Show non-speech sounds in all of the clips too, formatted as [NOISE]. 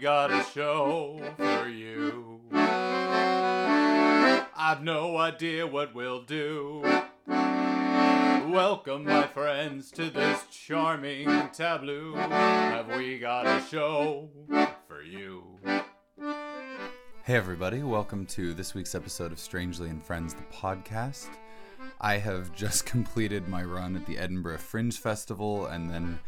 got a show for you. I've no idea what we'll do. Welcome, my friends, to this charming tableau. Have we got a show for you? Hey, everybody, welcome to this week's episode of Strangely and Friends, the podcast. I have just [LAUGHS] completed my run at the Edinburgh Fringe Festival and then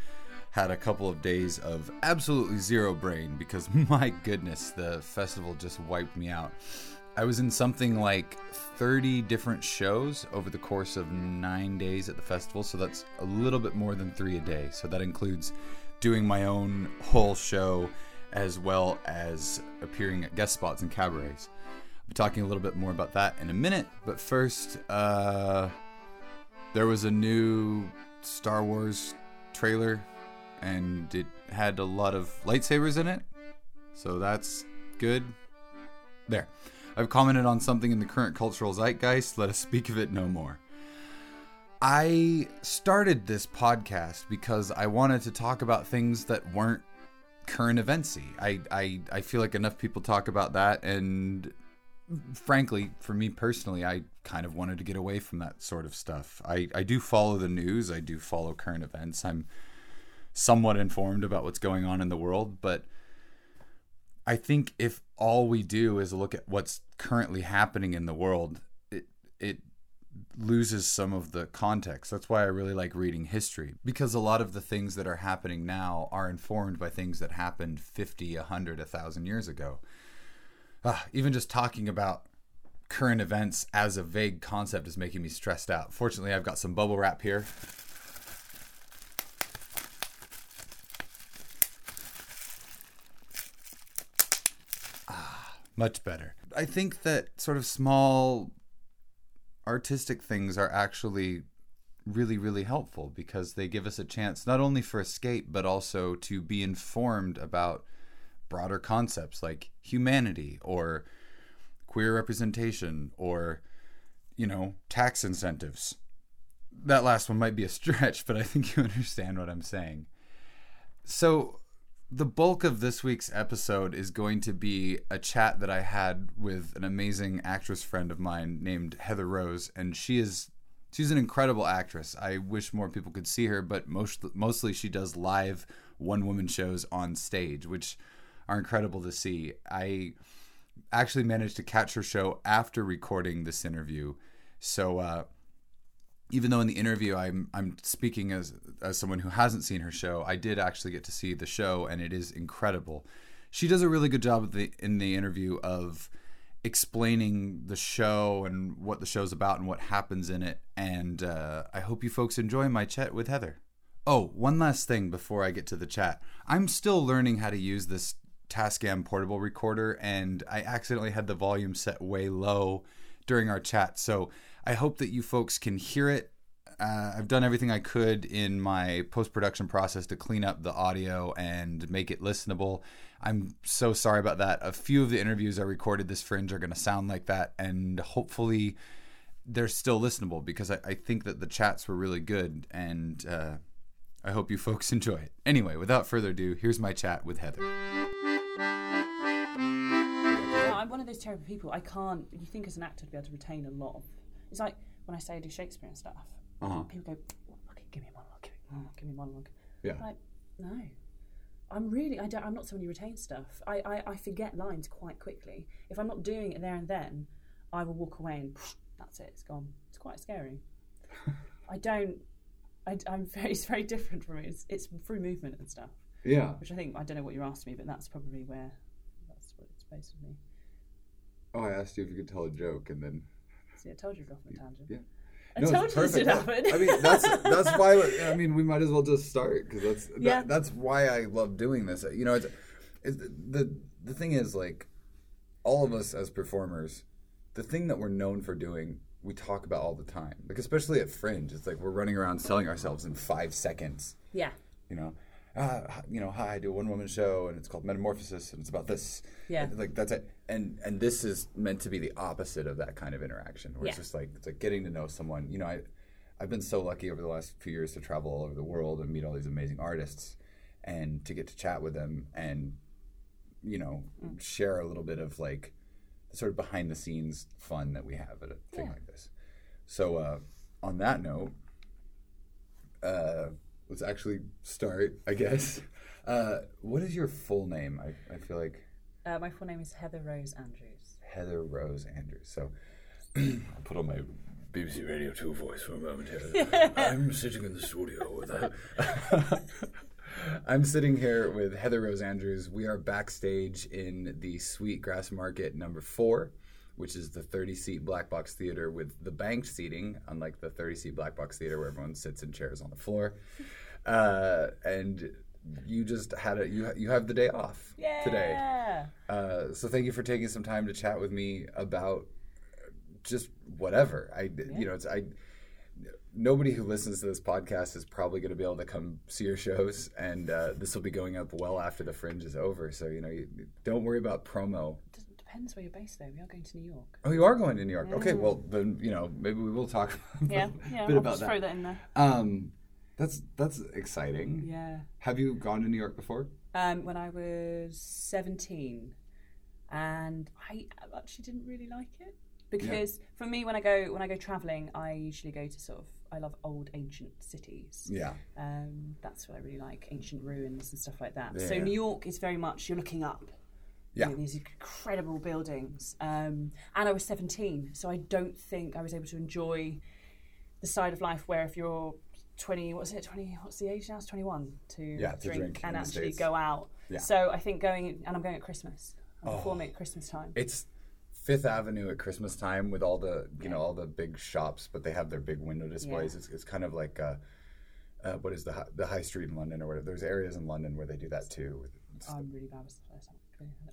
had a couple of days of absolutely zero brain because [LAUGHS] my goodness, the festival just wiped me out. I was in something like 30 different shows over the course of nine days at the festival, so that's a little bit more than three a day. So that includes doing my own whole show as well as appearing at guest spots and cabarets. I'll be talking a little bit more about that in a minute, but first, uh, there was a new Star Wars trailer and it had a lot of lightsabers in it, so that's good. There. I've commented on something in the current cultural zeitgeist. Let us speak of it no more. I started this podcast because I wanted to talk about things that weren't current eventsy. I, I I feel like enough people talk about that, and frankly, for me personally, I kind of wanted to get away from that sort of stuff. I I do follow the news. I do follow current events. I'm somewhat informed about what's going on in the world, but I think if all we do is look at what's currently happening in the world, it it loses some of the context. That's why I really like reading history because a lot of the things that are happening now are informed by things that happened 50, 100, 1000 years ago. Uh, even just talking about current events as a vague concept is making me stressed out. Fortunately, I've got some bubble wrap here. Much better. I think that sort of small artistic things are actually really, really helpful because they give us a chance not only for escape, but also to be informed about broader concepts like humanity or queer representation or, you know, tax incentives. That last one might be a stretch, [LAUGHS] but I think you understand what I'm saying. So, the bulk of this week's episode is going to be a chat that I had with an amazing actress friend of mine named Heather Rose, and she is she's an incredible actress. I wish more people could see her, but most mostly she does live one woman shows on stage, which are incredible to see. I actually managed to catch her show after recording this interview, so. Uh, even though in the interview I'm I'm speaking as as someone who hasn't seen her show, I did actually get to see the show, and it is incredible. She does a really good job the, in the interview of explaining the show and what the show's about and what happens in it. And uh, I hope you folks enjoy my chat with Heather. Oh, one last thing before I get to the chat. I'm still learning how to use this Tascam portable recorder, and I accidentally had the volume set way low during our chat. So I hope that you folks can hear it. Uh, I've done everything I could in my post production process to clean up the audio and make it listenable. I'm so sorry about that. A few of the interviews I recorded this fringe are going to sound like that, and hopefully they're still listenable because I, I think that the chats were really good, and uh, I hope you folks [LAUGHS] enjoy it. Anyway, without further ado, here's my chat with Heather. I'm one of those terrible people. I can't. You think as an actor to be able to retain a lot of it's like when I say I do Shakespeare and stuff. Uh-huh. People go, "Okay, give me a monologue. Give me, give me a monologue." Yeah. Like, no. I'm really. I don't. I'm not someone who retains stuff. I, I, I forget lines quite quickly. If I'm not doing it there and then, I will walk away and that's it. It's gone. It's quite scary. [LAUGHS] I don't. I, am very. It's very different from it. It's, it's through movement and stuff. Yeah. Which I think I don't know what you asked me, but that's probably where that's what it's based on me. Oh, I asked you if you could tell a joke, and then See, I told you to go off on a tangent. Yeah. I no, told you this would happen. I mean, that's that's [LAUGHS] why. I mean, we might as well just start because that's yeah. That, that's why I love doing this. You know, it's, it's the the thing is like all of us as performers, the thing that we're known for doing, we talk about all the time. Like especially at Fringe, it's like we're running around selling ourselves in five seconds. Yeah. You know, uh, you know, hi, I do a one woman show and it's called Metamorphosis and it's about this. Yeah. Like that's it. And and this is meant to be the opposite of that kind of interaction where yeah. it's just like it's like getting to know someone. You know, I I've been so lucky over the last few years to travel all over the world and meet all these amazing artists and to get to chat with them and you know, share a little bit of like the sort of behind the scenes fun that we have at a thing Yeah. like this. So, uh, on that note, uh, let's actually start, I guess. Uh, what is your full name? I, I feel like Uh, my full name is Heather Rose Andrews. Heather Rose Andrews. So, [CLEARS THROAT] I'll put on my BBC Radio 2 voice for a moment here. [LAUGHS] I'm sitting in the studio with. [LAUGHS] I'm sitting here with Heather Rose Andrews. We are backstage in the Sweet Grassmarket number four, which is the 30 seat black box theater with the banked seating, unlike the 30 seat black box theater where everyone sits in chairs on the floor. Uh, and you just had a you you have the day off today. Uh, so thank you for taking some time to chat with me about just whatever. I you know it's I nobody who listens to this podcast is probably going to be able to come see your shows, and uh, this will be going up well after the Fringe is over. So you know you, don't worry about promo. Depends where you're based, though. We are going to New York. Oh, you are going to New York. Okay, well then you know maybe we will talk [LAUGHS] Yeah, yeah. a bit I'll about that. throw that in there. Um, that's that's exciting. Yeah. Have you gone to New York before? Um, when I was 17, and I actually didn't really like it because for me, when I go when I go traveling, I usually go to sort of I love old ancient cities. Yeah. Um, that's what I really like, ancient ruins and stuff like that. So New York is very much you're looking up. Yeah. You know, these incredible buildings. Um, and I was 17, so I don't think I was able to enjoy the side of life where if you're 20, what's it, 20, what's the age now? It's 21 to, Yeah, to drink and actually go out. Yeah. So I think going, and I'm going at Christmas. I'm Oh. performing at Christmas time. It's Fifth Avenue at Christmas time with all the you know all the big shops, but they have their big window displays. Yeah. It's, it's kind of like uh, uh, what is the the high street in London or whatever. There's areas in London where they do that too. It's- I'm really bad with stuff. like that.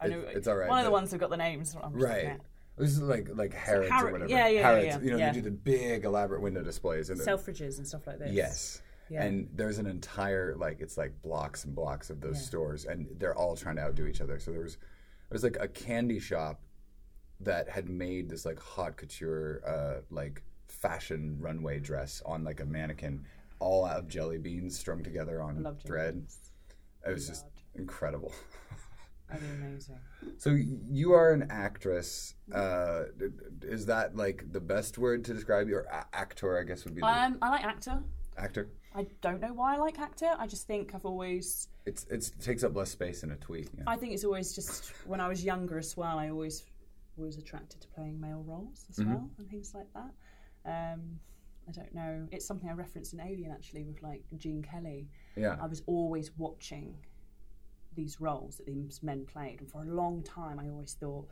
I know it's all right, One of the ones who've got the names. I'm right. This is like like Harrods or whatever. yeah, yeah, yeah, Harrods, yeah, You know, yeah. they do the big elaborate window displays. And Selfridges and stuff like this. Yes. Yeah. And there's an entire like it's like blocks and blocks of those Yeah. stores, and they're all trying to outdo each other. So there was there was like a candy shop that had made this like haute couture uh, like fashion runway dress on like a mannequin, all out of jelly beans strung together on thread. beans. It was just incredible. [LAUGHS] That'd be amazing. So you are an actress. Uh, is that like the best word to describe you? Or a- actor, I guess would be the Um, I like actor. actor. I don't know why I like actor. I just think I've always. It's it's it takes up less space in a tweet. Yeah. I think it's always just when I was younger as well. I always was attracted to playing male roles as Mm-hmm. well and things like that. Um, I don't know. It's something I referenced in Alien actually with like Gene Kelly. yeah. I was always watching these roles that these men played, and for a long time, I always thought,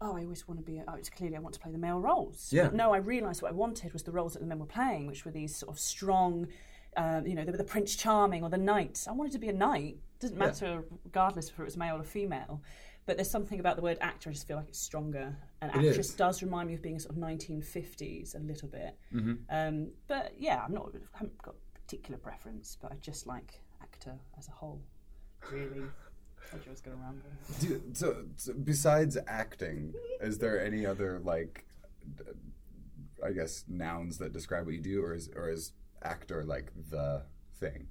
"Oh, I always want to be." Oh, it's clearly I want to play the male roles. Yeah. But no, I realised what I wanted was the roles that the men were playing, which were these sort of strong. Um, you know, they were the Prince Charming or the knight. I wanted to be a knight. Doesn't matter, regardless if it was male or female. But there's something about the word actor. I just feel like it's stronger. And It actress is. does remind me of being sort of 1950s a little bit. Um, but yeah, I'm not. I haven't got a particular preference, but I just like actor as a whole. Really, I told you I was going to ramble. Do, so, so besides acting, is there any other like, I guess nouns that describe what you do, or is or is actor like the thing?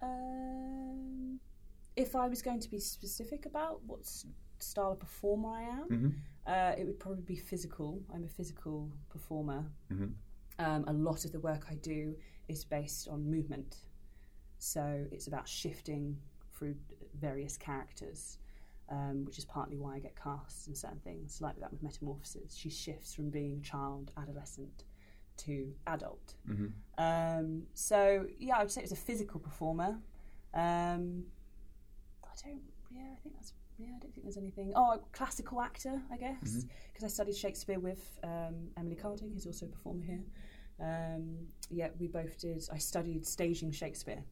Um, if I was going to be specific about what style of performer I am, Mhm. uh, it would probably be physical. I'm a physical performer. Mhm. Um, a lot of the work I do is based on movement, so it's about shifting through various characters. Um, which is partly why I get cast in certain things, like that with Metamorphosis. She shifts from being child, adolescent, to adult. Mhm. Um, so yeah, I would say it's a physical performer. Um, I don't. Yeah, I think that's. Yeah, I don't think there's anything. Oh, a classical actor, I guess, because I studied Shakespeare with um, Emily Carding, who's also a performer here. Um, yeah, we both did. I studied staging Shakespeare,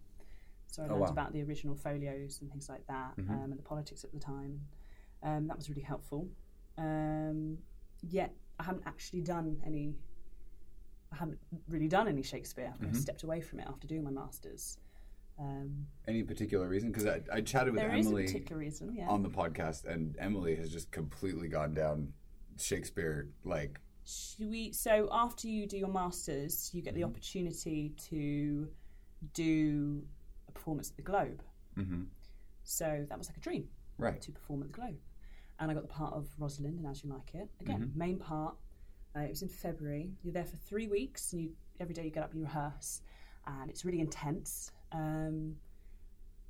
so I Oh, learned wow. about the original folios and things like that, um, and the politics at the time. Um, that was really helpful. Um, yet I haven't actually done any. I haven't really done any Shakespeare. I've kind of stepped away from it after doing my masters. Um, Any particular reason? Because I, I chatted with Emily reason, yeah. on the podcast, and Emily has just completely gone down Shakespeare like Should we, so after you do your masters, you get the opportunity to do a performance at the Globe. Mhm. So that was like a dream. Right. to perform at the Globe. And I got the part of Rosalind in As You Like It. Again, main part. Uh, it was in February. You're there for three weeks, and you every day you get up and you rehearse, and it's really intense. Um,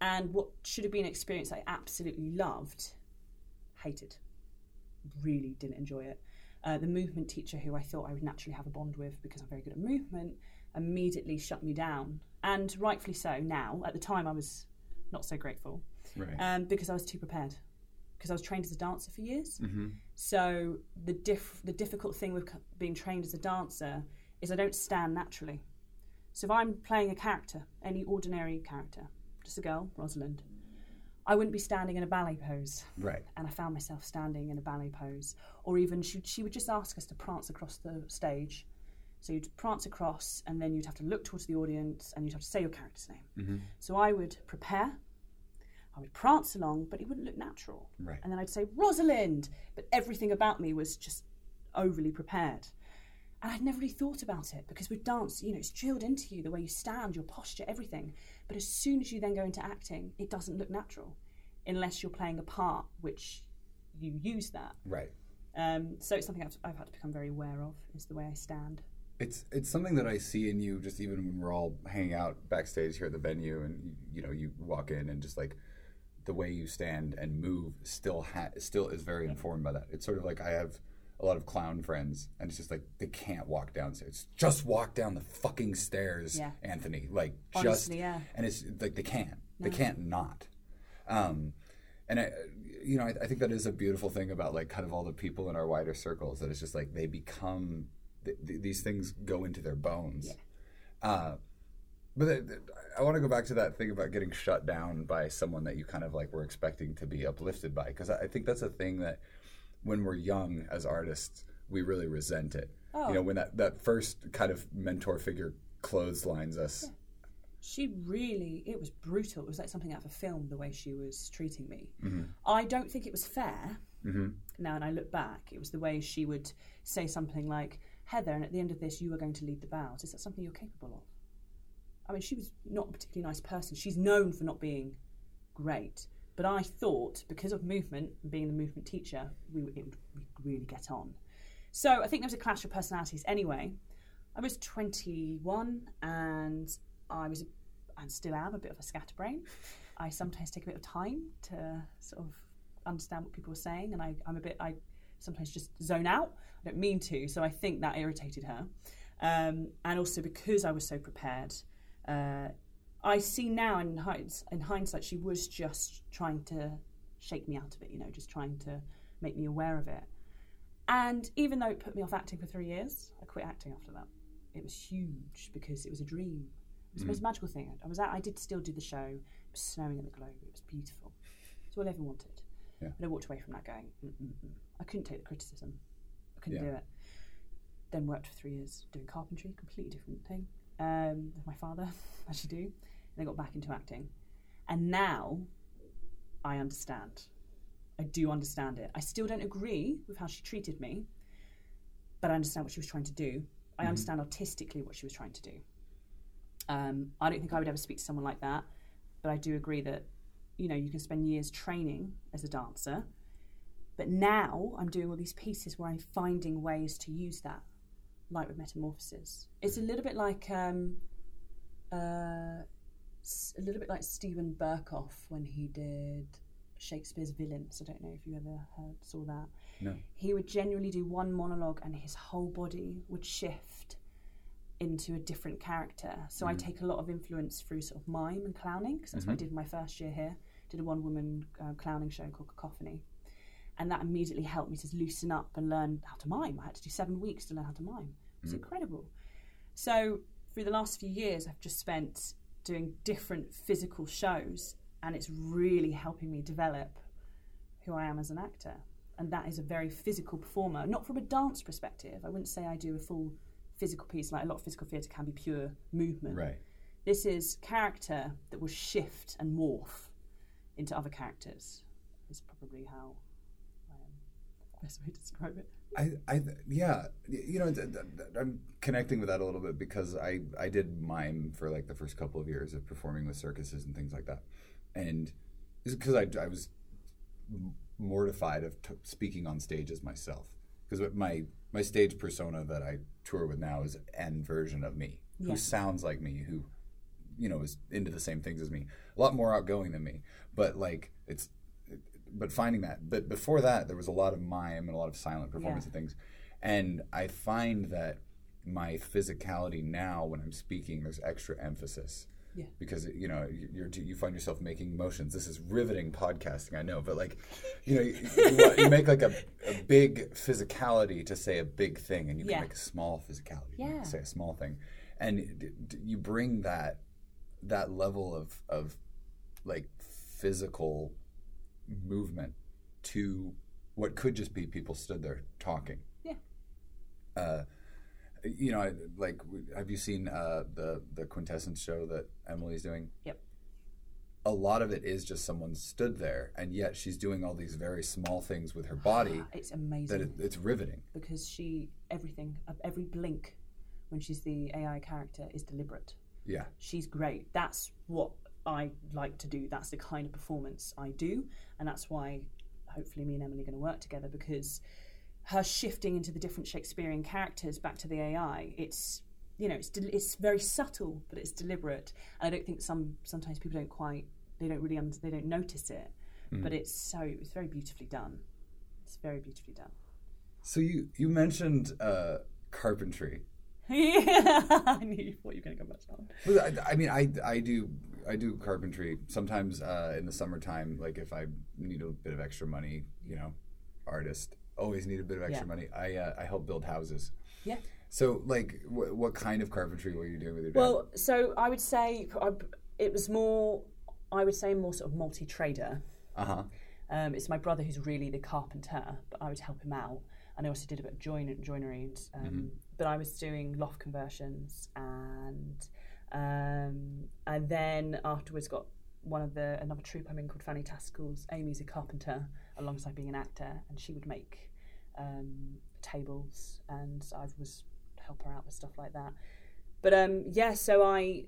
and what should have been an experience I absolutely loved, hated. Really didn't enjoy it. Uh, the movement teacher, who I thought I would naturally have a bond with because I'm very good at movement, immediately shut me down, and rightfully so. Now, at the time, I was not so grateful Right. um, because I was too prepared. Because I was trained as a dancer for years. mm-hmm. So the diff- the difficult thing with c- being trained as a dancer is I don't stand naturally. So if I'm playing a character, any ordinary character, just a girl, Rosalind, I wouldn't be standing in a ballet pose. Right. And I found myself standing in a ballet pose, or even she she would just ask us to prance across the stage. So you'd prance across, and then you'd have to look towards the audience, and you'd have to say your character's name. Mm-hmm. So I would prepare, I would prance along, but it wouldn't look natural. Right. And then I'd say, Rosalind! But everything about me was just overly prepared. And I'd never really thought about it because with dance, you know, it's drilled into you the way you stand, your posture, everything. But as soon as you then go into acting, it doesn't look natural unless you're playing a part which you use that. Right. Um, so it's something I've, I've had to become very aware of, is the way I stand. It's it's something that I see in you just even when we're all hanging out backstage here at the venue and you, know you walk in and just like the way you stand and move still ha- still is very informed by that. It's sort of like I have a lot of clown friends and it's just like they can't walk downstairs. Just walk down the fucking stairs, Yeah. Anthony. Like just yeah. and it's like they can't. They can't not. Um, and I, you know, I, I think that is a beautiful thing about like kind of all the people in our wider circles that it's just like they become th- th- these things go into their bones. Uh, but th- I want to go back to that thing about getting shut down by someone that you kind of like were expecting to be uplifted by, because I think that's a thing that when we're young as artists, we really resent it. Oh. You know, when that, that first kind of mentor figure clotheslines us. She really, it was brutal. It was like something out of a film, the way she was treating me. Mm-hmm. I don't think it was fair. hmm Now, and I look back, it was the way she would say something like, Heather, and at the end of this, you are going to lead the bows. Is that something you're capable of? I mean, she was not a particularly nice person. She's known for not being great. But I thought, because of movement, being the movement teacher, we, it would really get on. So I think there was a clash of personalities. Anyway, I was 21 and I was, and still am, a bit of a scatterbrain. I sometimes take a bit of time to sort of understand what people are saying, and I, I'm a bit, I sometimes just zone out. I don't mean to, so I think that irritated her. Um, and also because I was so prepared, uh, I see now in, hinds- in hindsight, she was just trying to shake me out of it, you know, just trying to make me aware of it. And even though it put me off acting for three years, I quit acting after that. It was huge because it was a dream. It was the most magical thing. I was out, I did still do the show. It was snowing at the Globe. It was beautiful. It's all I ever wanted. Yeah. But I walked away from that going, Mm-mm-mm. I couldn't take the criticism. I couldn't Yeah. do it. Then worked for three years doing carpentry, completely different thing, um, with my father, [LAUGHS] as you do. And then got back into acting. And now I understand. I do understand it. I still don't agree with how she treated me, but I understand what she was trying to do. I understand artistically what she was trying to do. Um, I don't think I would ever speak to someone like that, but I do agree that you know you can spend years training as a dancer, but now I'm doing all these pieces where I'm finding ways to use that, like with Metamorphosis. It's a little bit like um, uh, a little bit like Steven Berkoff when he did Shakespeare's Villains. I don't know if you ever heard saw that. No. He would genuinely do one monologue and his whole body would shift into a different character. So I take a lot of influence through sort of mime and clowning because that's what I did my first year here. Did a one woman uh, clowning show called Cacophony. And that immediately helped me to loosen up and learn how to mime. I had to do seven weeks to learn how to mime. It was mm. incredible. So through the last few years, I've just spent doing different physical shows, and it's really helping me develop who I am as an actor. And that is a very physical performer, not from a dance perspective. I wouldn't say I do a full physical piece, like a lot of physical theatre can be pure movement. Right. This is character that will shift and morph into other characters, is probably how best way to describe it. I, I, yeah, you know, I'm connecting with that a little bit because I, I did mime for like the first couple of years of performing with circuses and things like that, and because I, I was mortified of t- speaking on stage as myself because my my stage persona that I tour with now is an version of me Yeah. who sounds like me, who you know is into the same things as me, a lot more outgoing than me. But like it's, but finding that. But before that, there was a lot of mime and a lot of silent performance Yeah. and things, and I find that my physicality now when I'm speaking, there's extra emphasis. Yeah. Because you know you're, you find yourself making motions. This is riveting podcasting, I know, but like, you know, you, you, you make like a, a big physicality to say a big thing, and you can make a small physicality Yeah. to say a small thing, and d- d- you bring that that level of of like physical movement to what could just be people stood there talking. Yeah. Uh, you know, like, have you seen uh, the the quintessence show that Emily's doing? Yep. A lot of it is just someone stood there, and yet she's doing all these very small things with her body [SIGHS] It's that amazing it, it's riveting. because she everything every blink when she's the AI character is deliberate. Yeah, She's great. That's what I like to do. That's the kind of performance I do, and that's why hopefully me and Emily are going to work together because her shifting into the different Shakespearean characters back to the AI, it's you know it's del- it's very subtle, but it's deliberate. And I don't think some sometimes people don't quite they don't really under, they don't notice it, but it's so it's very beautifully done. It's very beautifully done. So you you mentioned uh, carpentry. [LAUGHS] yeah, I knew thought you were going to go back to. I, I mean, I, I do I do carpentry sometimes uh, in the summertime. Like if I need a bit of extra money, you know, artist always need a bit of extra Yeah. money. I uh, I help build houses. Yeah. So like, wh- what kind of carpentry were you doing with your dad? Well, so I would say I, it was more. I would say more sort of multi-trader. uh huh. Um, it's my brother who's really the carpenter, but I would help him out. And I also did a bit of join, joinery. Um, But I was doing loft conversions, and um, and then afterwards got one of the another troupe I'm in called Fanny Tascals. Amy's a carpenter alongside being an actor, and she would make um, tables, and I was help her out with stuff like that. But um, yeah, so I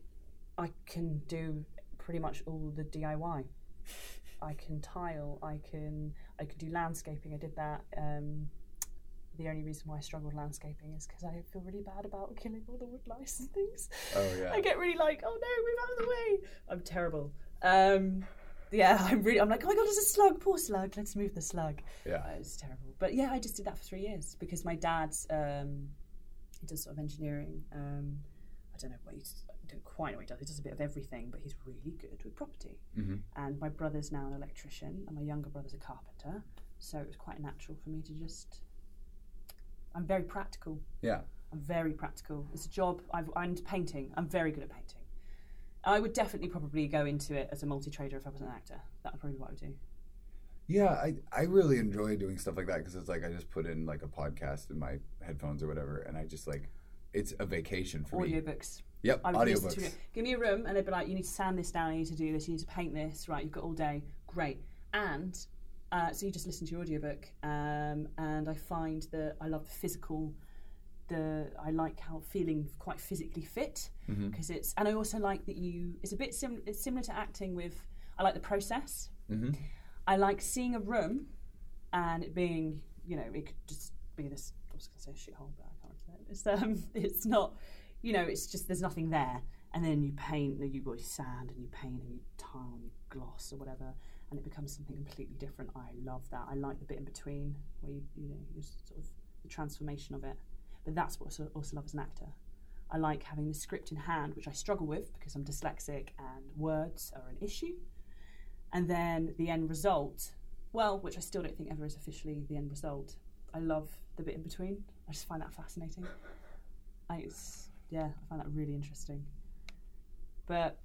I can do pretty much all the DIY. [LAUGHS] I can tile. I can I can do landscaping. I did that. Um, the only reason why I struggle with landscaping is because I feel really bad about killing all the wood lice and things. Oh yeah. I get really like, oh no, move out of the way. I'm terrible. Um, yeah, [LAUGHS] I'm really. I'm like, oh my god, there's a slug. Poor slug. Let's move the slug. Yeah. Uh, it's terrible. But yeah, I just did that for three years because my dad's um, he does sort of engineering. Um, I don't know what he's I don't quite know what he does. He does a bit of everything, but he's really good with property. Mhm. And my brother's now an electrician, and my younger brother's a carpenter. So it was quite natural for me to just. I'm very practical. Yeah. I'm very practical. It's a job. I've, I'm painting. I'm very good at painting. I would definitely probably go into it as a multi-trader if I was an actor. That would probably be what I would do. Yeah, I, I really enjoy doing stuff like that because it's like I just put in like a podcast in my headphones or whatever, and I just like it's a vacation for me. Audiobooks. Yep, I would audiobooks. Give me a room, and they'd be like, "You need to sand this down. You need to do this. You need to paint this. Right, you've got all day. Great." And uh, so you just listen to your audiobook, um, and I find that I love the physical. The I like how feeling quite physically fit Mm-hmm. because it's, and I also like that you. It's a bit sim. It's similar to acting with. I like the process. Mhm. I like seeing a room, and it being, you know, it could just be this. I was going to say a shithole, but I can't say it. It's um, [LAUGHS] it's not you know, it's just there's nothing there. And then you paint, and you go sand, and you paint, and you tile, and you gloss, or whatever, and it becomes something completely different. I love that. I like the bit in between where you, you know, you sort of the transformation of it. But that's what I also love as an actor. I like having the script in hand, which I struggle with because I'm dyslexic and words are an issue. And then the end result, well, which I still don't think ever is officially the end result. I love the bit in between. I just find that fascinating. I, yeah, I find that really interesting. But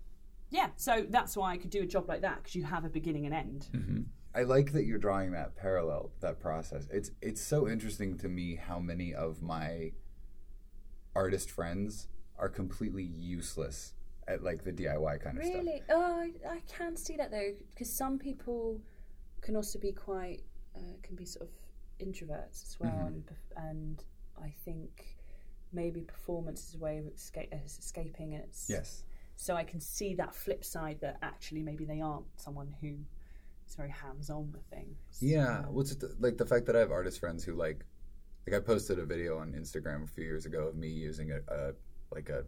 yeah, so that's why I could do a job like that because you have a beginning and end. Mm-hmm. I like that you're drawing that parallel, that process. It's it's so interesting to me how many of my artist friends are completely useless at like the DIY kind of stuff. Really? Oh, I, I can see that though, because some people can also be quite, uh, can be sort of introverts as well, Mhm. and, and I think maybe performance is a way of escape, uh, escaping it. Yes. So I can see that flip side that actually maybe they aren't someone who is very hands-on with things. Yeah, what's it like the fact that I have artist friends who like, like I posted a video on Instagram a few years ago of me using a, a like a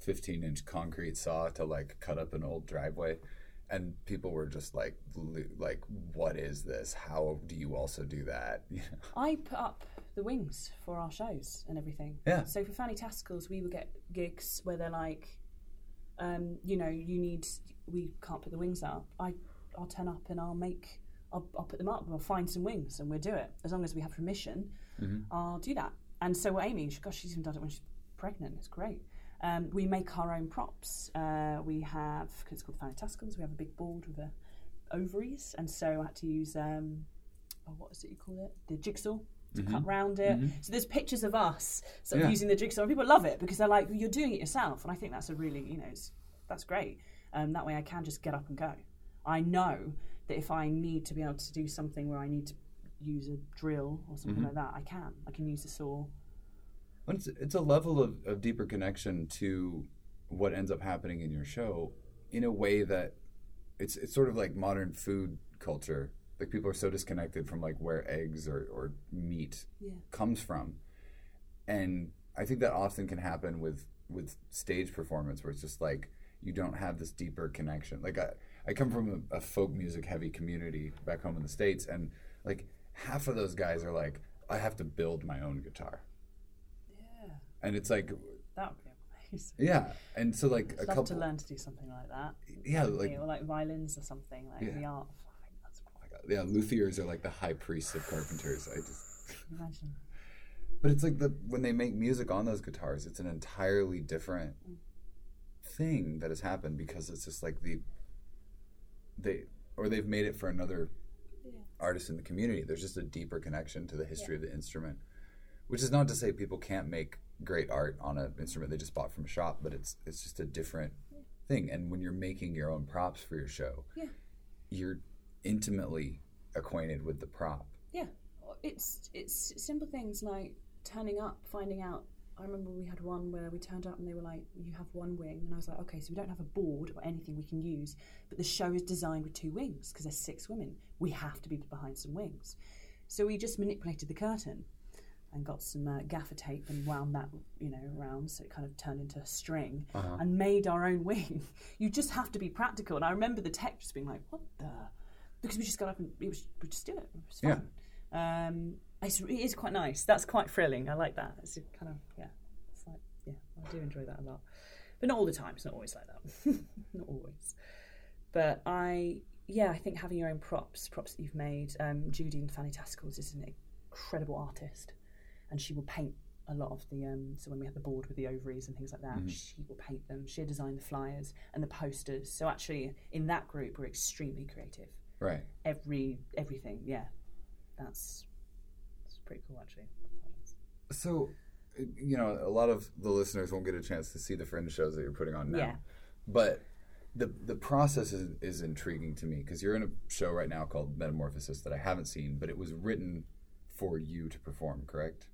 15 inch concrete saw to like cut up an old driveway, and people were just like, like, what is this? How do you also do that? [LAUGHS] I put up the wings for our shows and everything. Yeah. So for Fanny Tascals, we would get gigs where they're like, um, you know, you need, we can't put the wings up. I, I'll turn up and I'll make, I'll, I'll put them up. We'll find some wings and we'll do it as long as we have permission. I'll do that. And so Amy, she, gosh, she's even done it when she's pregnant. It's great. Um, we make our own props. Uh, we have, cause it's called Tascals. We have a big board with the ovaries, and so I had to use um, oh, what is it you call it? The jigsaw to cut mm-hmm. round it. Mm-hmm. So there's pictures of us sort of Yeah. using the jigsaw, and people love it because they're like, you're doing it yourself, and I think that's a really, you know, it's, that's great. Um, that way, I can just get up and go. I know that if I need to be able to do something where I need to use a drill or something mm-hmm. like that, I can. I can use the saw. It's, it's a level of, of deeper connection to what ends up happening in your show in a way that it's it's sort of like modern food culture. Like people are so disconnected from like where eggs or, or meat Yeah. comes from. And I think that often can happen with with stage performance where it's just like you don't have this deeper connection. Like I, I come from a, a folk music heavy community back home in the States and like half of those guys are like, I have to build my own guitar. Yeah, And it's like that would be amazing. [LAUGHS] yeah, and so like a I'd couple, love to learn to do something like that. yeah, like or like violins or something, like Yeah. the art. I think that's quite yeah, luthiers are like the high priests of carpenters. I just, [LAUGHS] imagine. but it's like the when they make music on those guitars, it's an entirely different thing that has happened because it's just like the they or they've made it for another artist in the community. There's just a deeper connection to the history of the instrument, which is not to say people can't make great art on an instrument they just bought from a shop, but it's it's just a different thing. And when you're making your own props for your show, Yeah. you're intimately acquainted with the prop. Yeah, it's it's simple things like turning up, finding out. I remember we had one where we turned up and they were like, "You have one wing," and I was like, "Okay, so we don't have a board or anything we can use, but the show is designed with two wings because there's six women. We have to be behind some wings." So we just manipulated the curtain and got some uh, gaffer tape and wound that, you know, around so it kind of turned into a string and made our own [LAUGHS] wing. you just have to be practical. And I remember the tech just being like, "What the?" Because we just got up and we, was, we just do it. It was Yeah. Um, it's, it is quite nice. That's quite thrilling. I like that. It's kind of yeah. It's like yeah, I do enjoy that a lot, but not all the time. It's not always like that. [LAUGHS] not always. But I yeah, I think having your own props, props that you've made. Um, Judy and Fanny Tascals is an incredible artist, and she will paint a lot of the. Um, so when we had the board with the ovaries and things like that, she will paint them. She'll design the flyers and the posters. So actually, in that group, we're extremely creative Right. every everything. Yeah, that's that's pretty cool actually. So, you know, a lot of the listeners won't get a chance to see the fringe shows that you're putting on now. Yeah. But the the process is, is intriguing to me because you're in a show right now called Metamorphosis that I haven't seen, but it was written for you to perform, correct?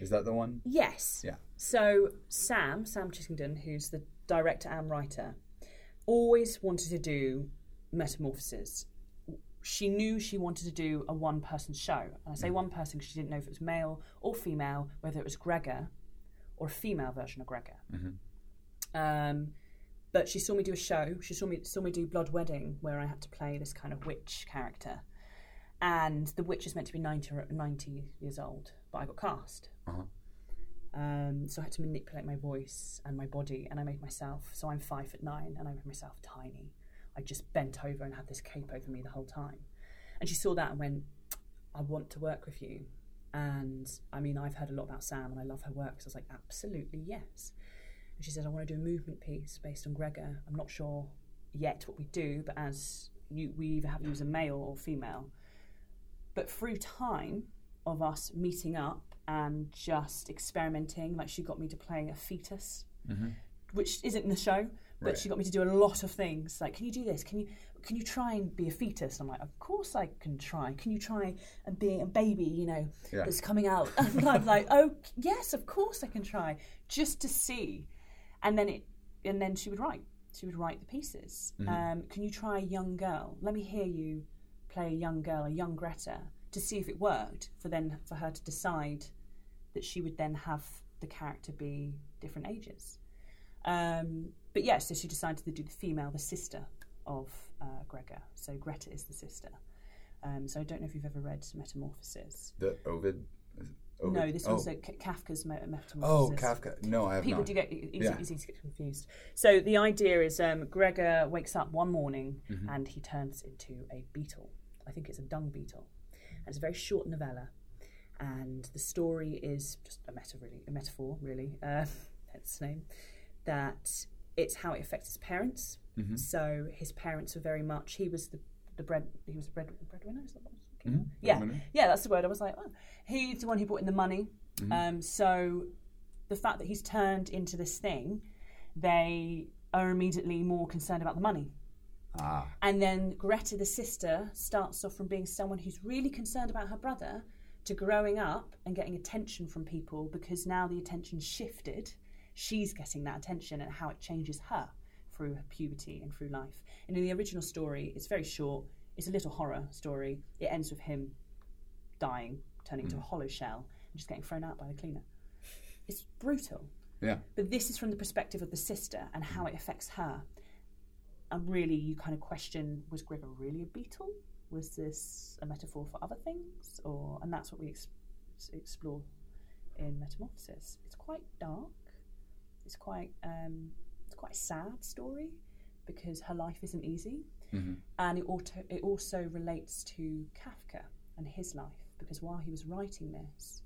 Is that the one? Yes. Yeah. So Sam, Sam Chittenden, who's the director and writer, always wanted to do Metamorphosis. She knew she wanted to do a one-person show, and I say one person because she didn't know if it was male or female, whether it was Gregor or a female version of Gregor. Um, but she saw me do a show. She saw me saw me do Blood Wedding, where I had to play this kind of witch character, and the witch is meant to be 90, 90 years old, but I got cast. Uh-huh. Um, so I had to manipulate my voice and my body, and I made myself. So I'm five foot nine, and I made myself tiny. I just bent over and had this cape over me the whole time. And she saw that and went, "I want to work with you." And I mean, I've heard a lot about Sam, and I love her work. So I was like, "Absolutely yes." And she said, "I want to do a movement piece based on Gregor. I'm not sure yet what we do, but as you, we either have you as a male or female." But through time of us meeting up and just experimenting, like she got me to play a fetus, mm-hmm. which isn't in the show, but Right. she got me to do a lot of things. Like, can you do this? Can you can you try and be a fetus? I'm like, of course I can try. Can you try and be a baby? You know, Yeah. that's coming out. [LAUGHS] And I'm like, oh yes, of course I can try, just to see. And then it, and then she would write. she would write the pieces. Mm-hmm. Um, can you try a young girl? Let me hear you play a young girl, a young Greta, to see if it worked. For then for her to decide that she would then have the character be different ages. Um, but yes, so she decided to do the female, the sister of uh, Gregor. So Greta is the sister. Um, so I don't know if you've ever read Metamorphoses. The Ovid. Ovid? No, this oh. K- Kafka's Me- Metamorphoses. Oh, Kafka. No, I have People not. do get easy, Yeah. easy to get confused. So the idea is um, Gregor wakes up one morning Mm-hmm. and he turns into a beetle. I think it's a dung beetle. And it's a very short novella. And the story is just a meta, really, a metaphor, really. Uh, [LAUGHS] hence the name. That it's how it affects his parents. Mm-hmm. So his parents were very much. He was the the bread. He was a bread breadwinner. Is that what I was Mhm. Yeah, yeah, that's the word. I was like, oh. he's the one who brought in the money. Mm-hmm. Um, so the fact that he's turned into this thing, they are immediately more concerned about the money. Ah. And then Greta, the sister, starts off from being someone who's really concerned about her brother to growing up and getting attention from people because now the attention shifted. She's getting that attention and how it changes her through her puberty and through life. And in the original story, it's very short. It's a little horror story. It ends with him dying, turning to a mm. hollow shell, and just getting thrown out by the cleaner. It's brutal. Yeah. But this is from the perspective of the sister and how it affects her. And really, you kind of question was Gregor really a beetle? Was this a metaphor for other things? Or and that's what we ex- explore in Metamorphosis. It's quite dark. It's quite um, it's quite a sad story because her life isn't easy, Mhm. and it auto, it also relates to Kafka and his life because while he was writing this,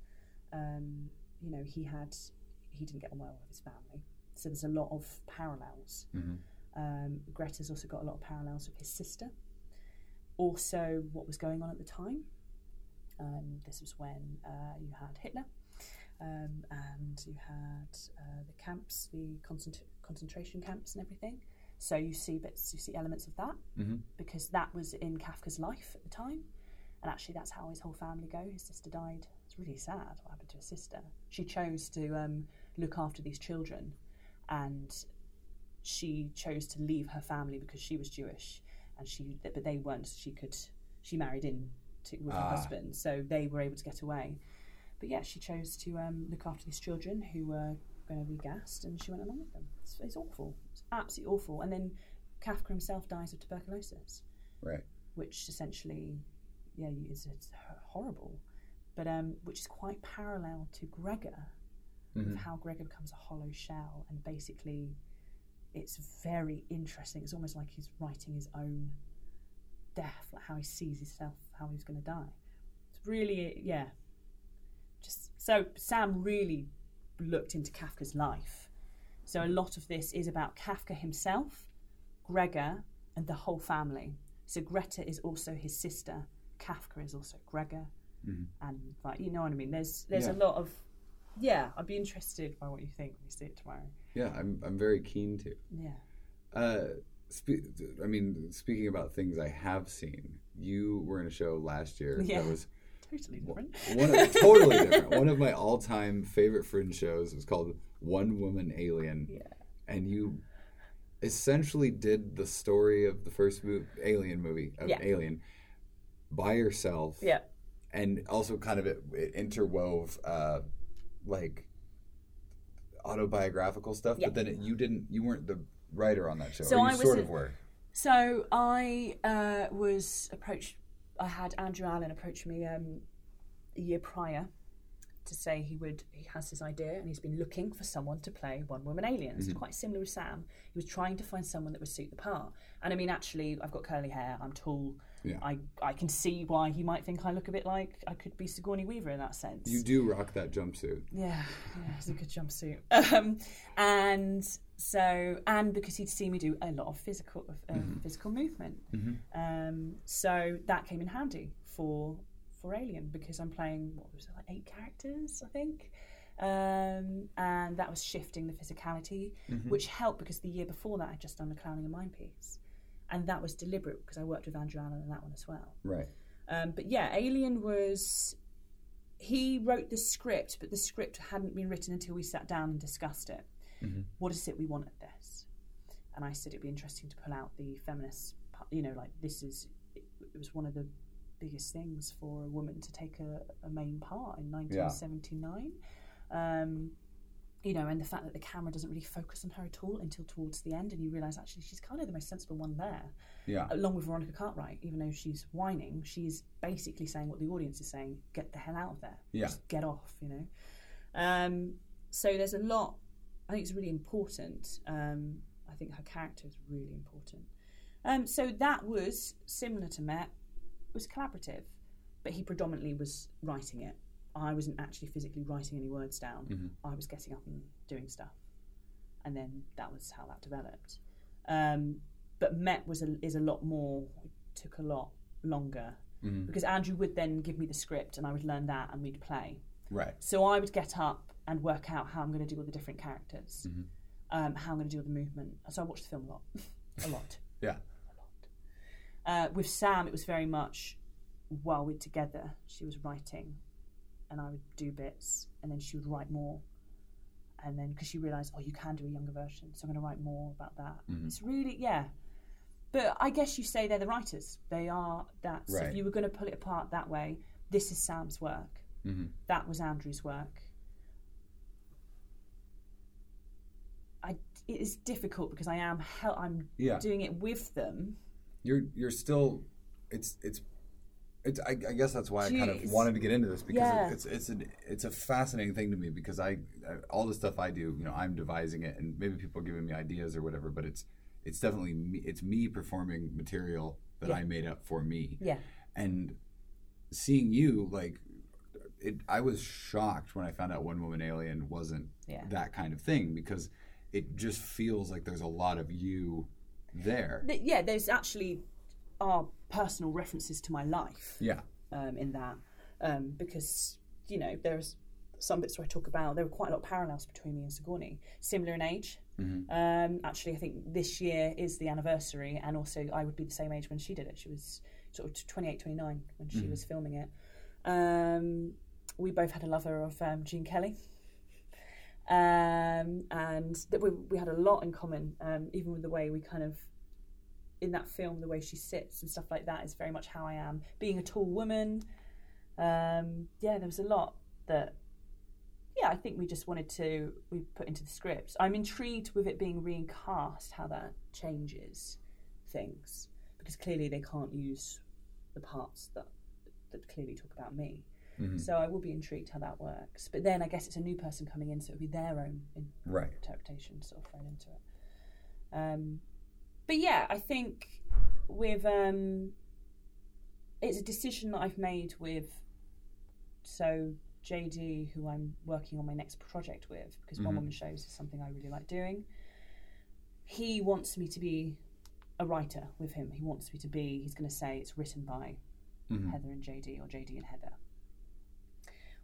um, you know, he had he didn't get on well with his family, so there's a lot of parallels. Mhm. Um, Greta's also got a lot of parallels with his sister. Also, what was going on at the time. Um, this was when uh, you had Hitler, um, and you had uh, the camps, the concent- concentration camps, and everything. So you see bits, you see elements of that Mhm. because that was in Kafka's life at the time, and actually that's how his whole family go. His sister died. It's really sad what happened to his sister. She chose to um, look after these children, and she chose to leave her family because she was Jewish, and she but they weren't. She could she married in to, with her Ah. husband, so they were able to get away. But yeah, she chose to um, look after these children who were going to be gassed, and she went along with them. It's, it's awful. It's absolutely awful. And then Kafka himself dies of tuberculosis, Right. which essentially, yeah, you- it's, horrible, but um, which is quite parallel to Gregor, Mhm. with how Gregor becomes a hollow shell, and basically, it's very interesting. It's almost like he's writing his own death, like how he sees himself, how he's going to die. It's really, yeah. Just so Sam really looked into Kafka's life. So a lot of this is about Kafka himself, Gregor, and the whole family. So Greta is also his sister. Kafka is also Gregor, Mhm. and like you know what I mean. There's there's Yeah. a lot of yeah. I'd be interested by what you think when you see it tomorrow. Yeah, I'm, I'm very keen to. Yeah. Uh, spe- I mean, speaking about things I have seen, you were in a show last year [LAUGHS] Yeah. that was Totally different. one of, totally different. [LAUGHS] One of my all-time favorite fringe shows was called One Woman Alien, Yeah. and you essentially did the story of the first mo- Alien movie of Yeah. Alien by yourself, Yeah. and also kind of it, it interwove uh, like autobiographical stuff, Yeah. but then it, you didn't, you weren't the writer on that show. So I was sort a- of were. So I uh, was approached. I had Andrew Allen approach me um, a year prior to say he would. He has his idea and he's been looking for someone to play one woman aliens. Mm-hmm. Quite similar with Sam. He was trying to find someone that would suit the part. And I mean, actually, I've got curly hair. I'm tall. Yeah. I I can see why he might think I look a bit like I could be Sigourney Weaver in that sense. You do rock that jumpsuit. Yeah, yeah, it's a good jumpsuit. [LAUGHS] Um, and so, and because he'd seen me do a lot of physical uh, physical movement, um, so that came in handy for for Alien because I'm playing what was it like eight characters, I think. Um, and that was shifting the physicality, which helped because the year before that I'd just done the Clowning and Mime piece, and that was deliberate because I worked with Andrew Allen on that one as well. Right. Um, but yeah, Alien was. He wrote the script, but the script hadn't been written until we sat down and discussed it. What is it we want at this? and I said it'd be interesting to pull out the feminist. You know, like this is it was one of the biggest things for a woman to take a, a main part in 1979. Um, you know, and the fact that the camera doesn't really focus on her at all until towards the end, and you realise actually she's kind of the most sensible one there Yeah. along with Veronica Cartwright, even though she's whining, she's basically saying what the audience is saying: "Get the hell out of there, Yeah. just get off," you know. Um, so there's a lot. I think it's really important. Um, I think her character is really important. Um, so that was similar to Met. Was collaborative, but he predominantly was writing it. I wasn't actually physically writing any words down. Mhm. I was getting up and doing stuff, and then that was how that developed. Um, but Met was a, is a lot more took a lot longer Mhm. because Andrew would then give me the script and I would learn that and we'd play. Right. So I would get up and work out how I'm going to do all the different characters, Mhm. um, how I'm going to do the movement. So I watched the film a lot, [LAUGHS] a lot, Yeah. Uh, with Sam, it was very much while we're together. She was writing, and I would do bits, and then she would write more. And then because she realised, oh, you can do a younger version, so I'm going to write more about that. Mhm. It's really yeah. But I guess you say they're the writers. They are that. So Right. if you were going to pull it apart that way, this is Sam's work. hmm That was Andrew's work. I, it is difficult because I am hel- I'm Yeah. doing it with them. You're you're still it's it's it's I, I guess that's why I kind of wanted to get into this because Yeah. it, it's it's a it's a fascinating thing to me because I, I all the stuff I do you know I'm devising it and maybe people are giving me ideas or whatever but it's it's definitely me, it's me performing material that Yeah. I made up for me Yeah. and seeing you like it I was shocked when I found out One Woman Alien wasn't Yeah. that kind of thing because it just feels like there's a lot of you there Th- yeah, there's actually are personal references to my life yeah um, in that um, because you know there's some bits where I talk about there were quite a lot of parallels between me and Sigourney, similar in age. Mhm. Um, actually, I think this year is the anniversary, and also I would be the same age when she did it. She was sort of 28, 29 when she Mhm. was filming it. Um, we both had a lover of um, Gene Kelly. Um, and that we, we had a lot in common, um, even with the way we kind of, in that film, the way she sits and stuff like that is very much how I am. Being a tall woman, um, yeah, there was a lot that, yeah, I think we just wanted to we put into the script. I'm intrigued with it being recast, how that changes things, because clearly they can't use the parts that that clearly talk about me. Mhm. So I will be intrigued how that works. But then I guess it's a new person coming in, so it'll be their own right interpretation sort of thrown into it. Um, but yeah, I think with um, it's a decision that I've made with so JD, who I'm working on my next project with, because one Mhm. woman shows is something I really like doing. He wants me to be a writer with him. He wants me to be. He's going to say it's written by Mhm. Heather and JD or JD and Heather.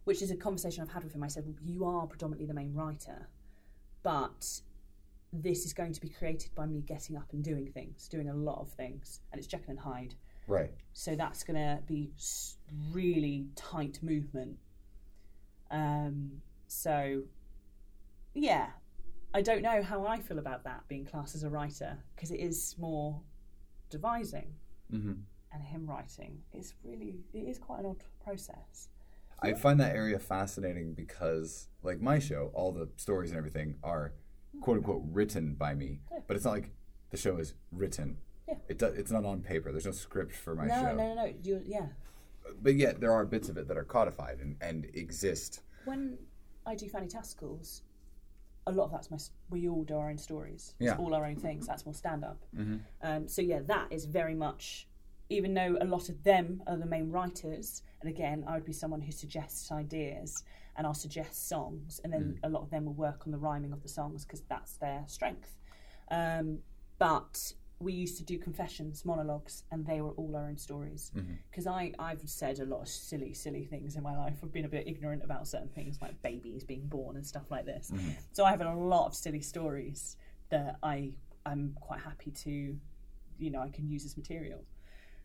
Which is a conversation I've had with him. I said, well, You are predominantly the main writer, but this is going to be created by me getting up and doing things, doing a lot of things. And it's Jekyll and Hyde. right So that's going to be really tight movement. Um, so, yeah, I don't know how I feel about that being classed as a writer because it is more devising hmm and him writing. It's really, it is quite an odd process. I find that area fascinating because, like my show, all the stories and everything are "quote unquote" written by me, Yeah. but it's not like the show is written. Yeah. It do, it's not on paper. There's no script for my no, show. no, no, no. You, yeah. But yet there are bits of it that are codified and, and exist. When I do Fanny Tascals, a lot of that's my. We all do our own stories. Yeah. It's all our own things. That's more stand up. Mm-hmm. Um, so yeah, that is very much. Even though a lot of them are the main writers, and again, I would be someone who suggests ideas, and I'll suggest songs, and then mm. a lot of them will work on the rhyming of the songs because that's their strength. Um, but we used to do confessions, monologues, and they were all our own stories. Mm-hmm. Because I I've said a lot of silly, silly things in my life. I've been a bit ignorant about certain things like babies being born and stuff like this. Mm-hmm. So I have a lot of silly stories that I I'm quite happy to, you know, I can use as material.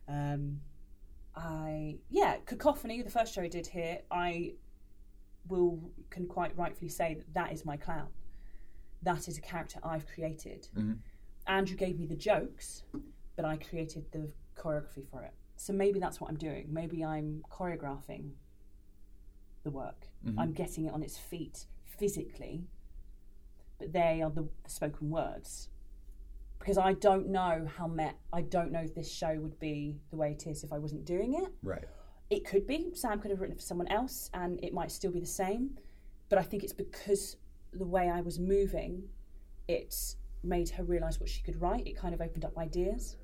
Um, I yeah, cacophony. The first show I did here, I will can quite rightfully say that that is my clown. That is a character I've created. Mhm. Andrew gave me the jokes, but I created the choreography for it. So maybe that's what I'm doing. Maybe I'm choreographing the work. I'm getting it on its feet physically, but they are the spoken words. Because I don't know how met. I don't know if this show would be the way it is if I wasn't doing it. Right. It could be. Sam could have written it for someone else, and it might still be the same. But I think it's because the way I was moving, it made her realise what she could write. It kind of opened up ideas.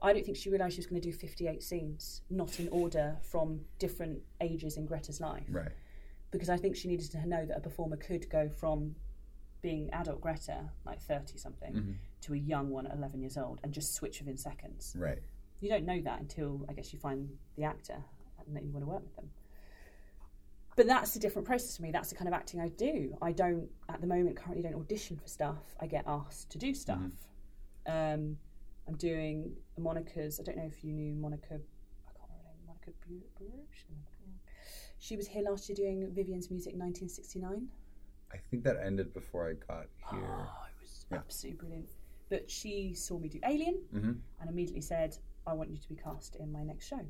I don't think she realised she was going to do 58 scenes, not in order from different ages in Greta's life. Right. Because I think she needed to know that a performer could go from being adult Greta, like 30 something, mm-hmm. To a young one at 11 years old and just switch within seconds. Right. You don't know that until I guess you find the actor and that you want to work with them. But that's a different process for me. That's the kind of acting I do. I don't at the moment currently don't audition for stuff. I get asked to do stuff. Um, I'm doing Monica's. I don't know if you knew Monica. I can't remember her name. Monica Bruce. She was here last year doing Vivian's Music 1969. I think that ended before I got here. Oh, it was Yeah. absolutely brilliant. But she saw me do Alien Mm-hmm. and immediately said, I want you to be cast in my next show.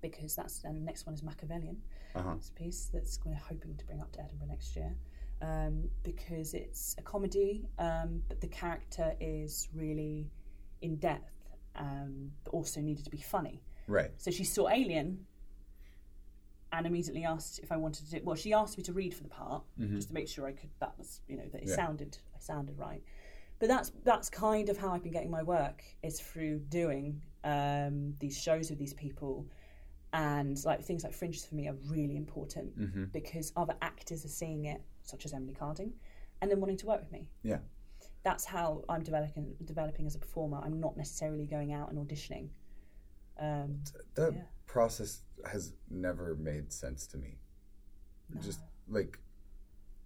Because that's, and the next one is Machiavellian. Uh-huh. It's a piece that's we're hoping to bring up to Edinburgh next year. Um, because it's a comedy, um, but the character is really in depth, um, but also needed to be funny. Right. So she saw Alien and immediately asked if I wanted to. Well, she asked me to read for the part just to make sure I could. That was you know that it Yeah. sounded I sounded right. But that's that's kind of how I've been getting my work is through doing um, these shows with these people, and like things like fringes for me are really important Mm-hmm. because other actors are seeing it, such as Emily Carding, and then wanting to work with me Yeah. that's how I'm developing developing as a performer. I'm not necessarily going out and auditioning. Um, That Yeah. process has never made sense to me. Just like,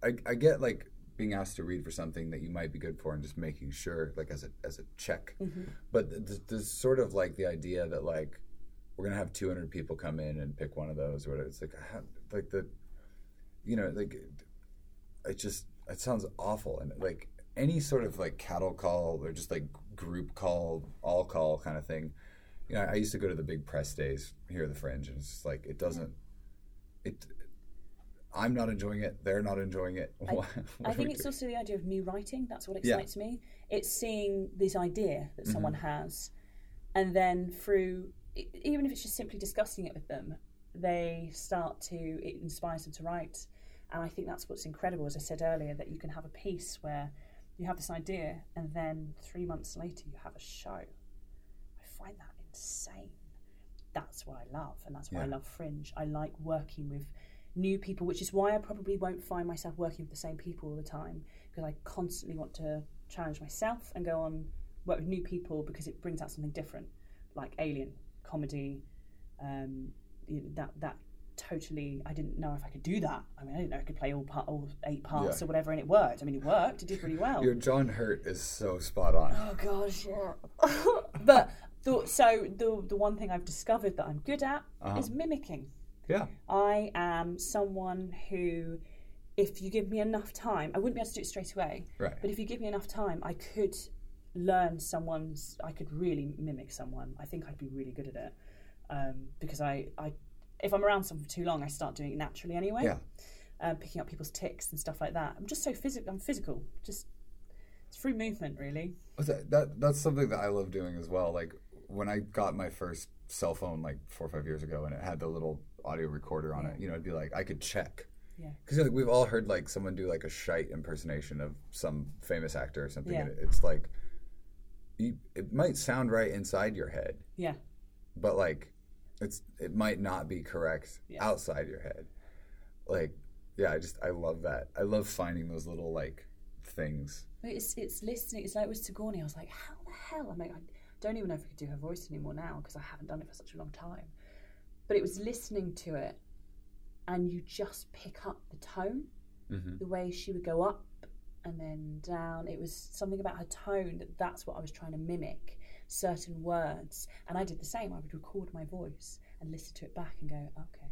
I, I get like being asked to read for something that you might be good for and just making sure, like as a as a check. Mm-hmm. But th- th- there's sort of like the idea that like we're gonna have 200 people come in and pick one of those or whatever. It's like like the, you know, like it just it sounds awful and like any sort of like cattle call or just like group call, all call kind of thing. You know, I used to go to the big press days here at the Fringe, and it's just like it doesn't. It. I'm not enjoying it. They're not enjoying it. What- what I think it's doing? also the idea of me writing. That's what Yeah. excites me. It's seeing this idea that someone Mm-hmm. has, and then through even if it's just simply discussing it with them, they start to it inspires them to write. And I think that's what's incredible, as I said earlier, that you can have a piece where you have this idea, and then three months later you have a show. I find that insane. That's what I love, and that's why I love Fringe. I like working with new people, which is why I probably won't find myself working with the same people all the time because I constantly want to challenge myself and go on work with new people because it brings out something different, like Alien comedy. Um, you know, that that totally, I didn't know if I could do that. I mean, I didn't know I could play all part, all eight parts Yeah. or whatever, and it worked. I mean, it worked. It did really well. Your John Hurt is so spot on. Oh gosh, yeah. [LAUGHS] but the, so the the one thing I've discovered that I'm good at Uh-huh. is mimicking. Yeah. I am someone who, if you give me enough time, I wouldn't be able to do it straight away. Right. But if you give me enough time, I could learn someone's. I could really mimic someone. I think I'd be really good at it um, because I, I, if I'm around someone for too long, I start doing it naturally anyway. Yeah. Um, picking up people's ticks and stuff like that. I'm just so physical. I'm physical. Just it's through movement, really. That, that that's something that I love doing as well. Like when I got my first cell phone like four or five years ago, and it had the little audio recorder on it. You know, it'd be like I could check. Yeah. Because like we've all heard like someone do like a shite impersonation of some famous actor or something. Yeah. And it's like you, it might sound right inside your head, Yeah. but like it's it might not be correct Yeah. outside your head. Like yeah, I just I love that. I love finding those little like things. But It's it's listening. It's like with Sigourney. I was like, how the hell? I mean, I don't even know if I could do her voice anymore now because I haven't done it for such a long time. But it was listening to it, and you just pick up the tone, Mm-hmm. the way she would go up and then down. It was something about her tone that that's what I was trying to mimic. Certain words, and I did the same. I would record my voice and listen to it back and go, okay,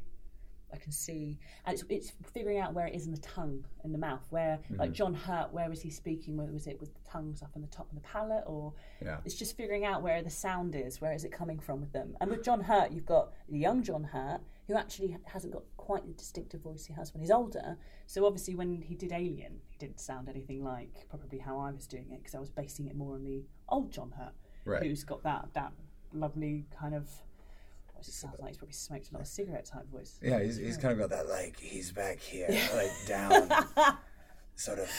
I can see, and it's it's figuring out where it is in the tongue in the mouth. Where like mm-hmm. John Hurt, where was he speaking? Where was it with the tongues up on the top of the palate, or Yeah. it's just figuring out where the sound is. Where is it coming from with them? And with John Hurt, you've got the young John Hurt who actually hasn't got quite the distinctive voice he has when he's older. So obviously, when he did Alien, he didn't sound anything like probably how I was doing it because I was basing it more on the old John Hurt, Right. who's got that that lovely kind of. It sound like? He's probably smoked a lot of cigarette type voice. Yeah, he's, he's kind of got that like he's back here, like down, [LAUGHS] sort of.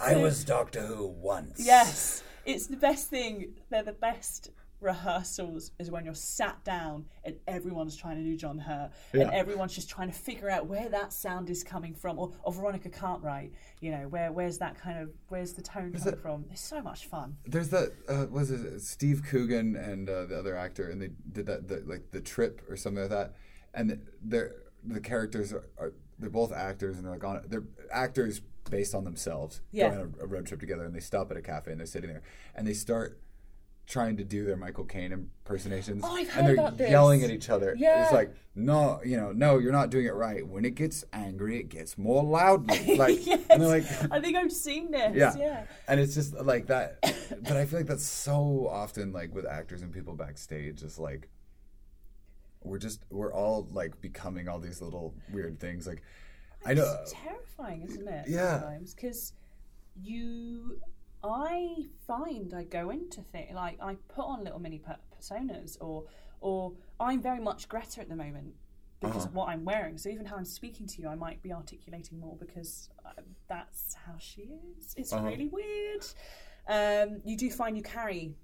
I was Doctor Who once. Yes, it's the best thing. They're the best rehearsals is when you're sat down and everyone's trying to do John Hurt and everyone's just trying to figure out where that sound is coming from. Or, or Veronica Cartwright you know where where's that kind of where's the tone coming from? It's so much fun. There's that uh, was it Steve Coogan and uh, the other actor, and they did that the, like the trip or something like that, and they're the characters are, are they're both actors and they're like on they're actors based on themselves Yeah. going on a, a road trip together, and they stop at a cafe and they're sitting there and they start trying to do their Michael Caine impersonations, Oh, and they're yelling at each other. Yeah. It's like no, you know, no, you're not doing it right. When it gets angry, it gets more loudly. [LAUGHS] Like, yes and they're like, I think I've seen this yeah. yeah And it's just like that. but I feel like that's so often like with actors and people backstage. It's like we're just we're all like becoming all these little weird things. Like I know. Terrifying, isn't it? Yeah. Sometimes because you, I find I go into things like I put on little mini per- personas, or or I'm very much Greta at the moment because Uh-huh. of what I'm wearing. So even how I'm speaking to you, I might be articulating more because uh, that's how she is. It's Uh-huh. really weird. Um, you do find you carry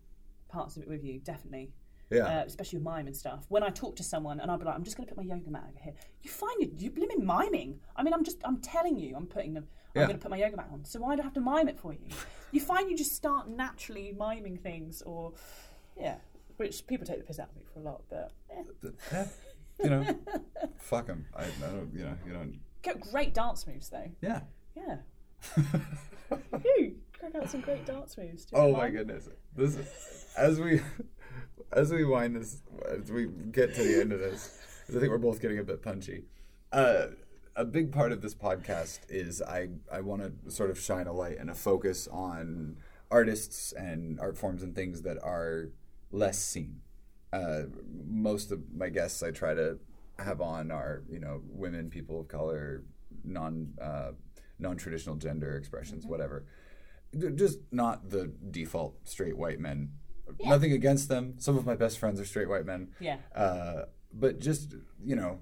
parts of it with you, definitely Yeah. uh, especially with mime and stuff. When I talk to someone and I'll be like, I'm just going to put my yoga mat over here. You find you, you blimmin' miming. I mean, I'm just, I'm telling you, I'm putting them, I'm going to put my yoga mat on. So why do I have to mime it for you? You find you just start naturally miming things or, yeah, which people take the piss out of me for a lot, but eh. Yeah. You know, [LAUGHS] fuck them. I, I don't. You know. You don't. Got great dance moves though. Yeah. Yeah. [LAUGHS] you crack out some great dance moves. Oh my goodness. This is, as we as we wind this as we get to the end of this, I think we're both getting a bit punchy. Uh, a big part of this podcast is I I want to sort of shine a light and a focus on artists and art forms and things that are less seen. Uh, most of my guests I try to have on are you know women, people of color, non uh, non traditional gender expressions, whatever. D- Just not the default straight white men. Nothing against them. Some of my best friends are straight white men. Yeah. Uh, but just you know,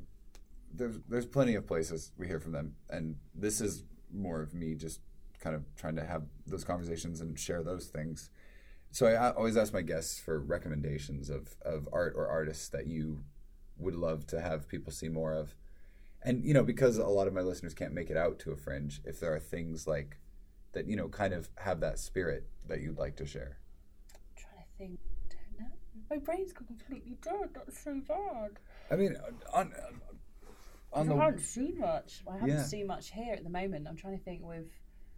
there's there's plenty of places we hear from them, and this is more of me just kind of trying to have those conversations and share those things. So I always ask my guests for recommendations of of art or artists that you would love to have people see more of. And you know, because a lot of my listeners can't make it out to a fringe, if there are things like that, you know, kind of have that spirit that you'd like to share. I'm trying to think. I don't know. My brain's gone completely dead. That's so bad. I mean, on on I the haven't seen much. I haven't Yeah. seen much here at the moment. I'm trying to think with.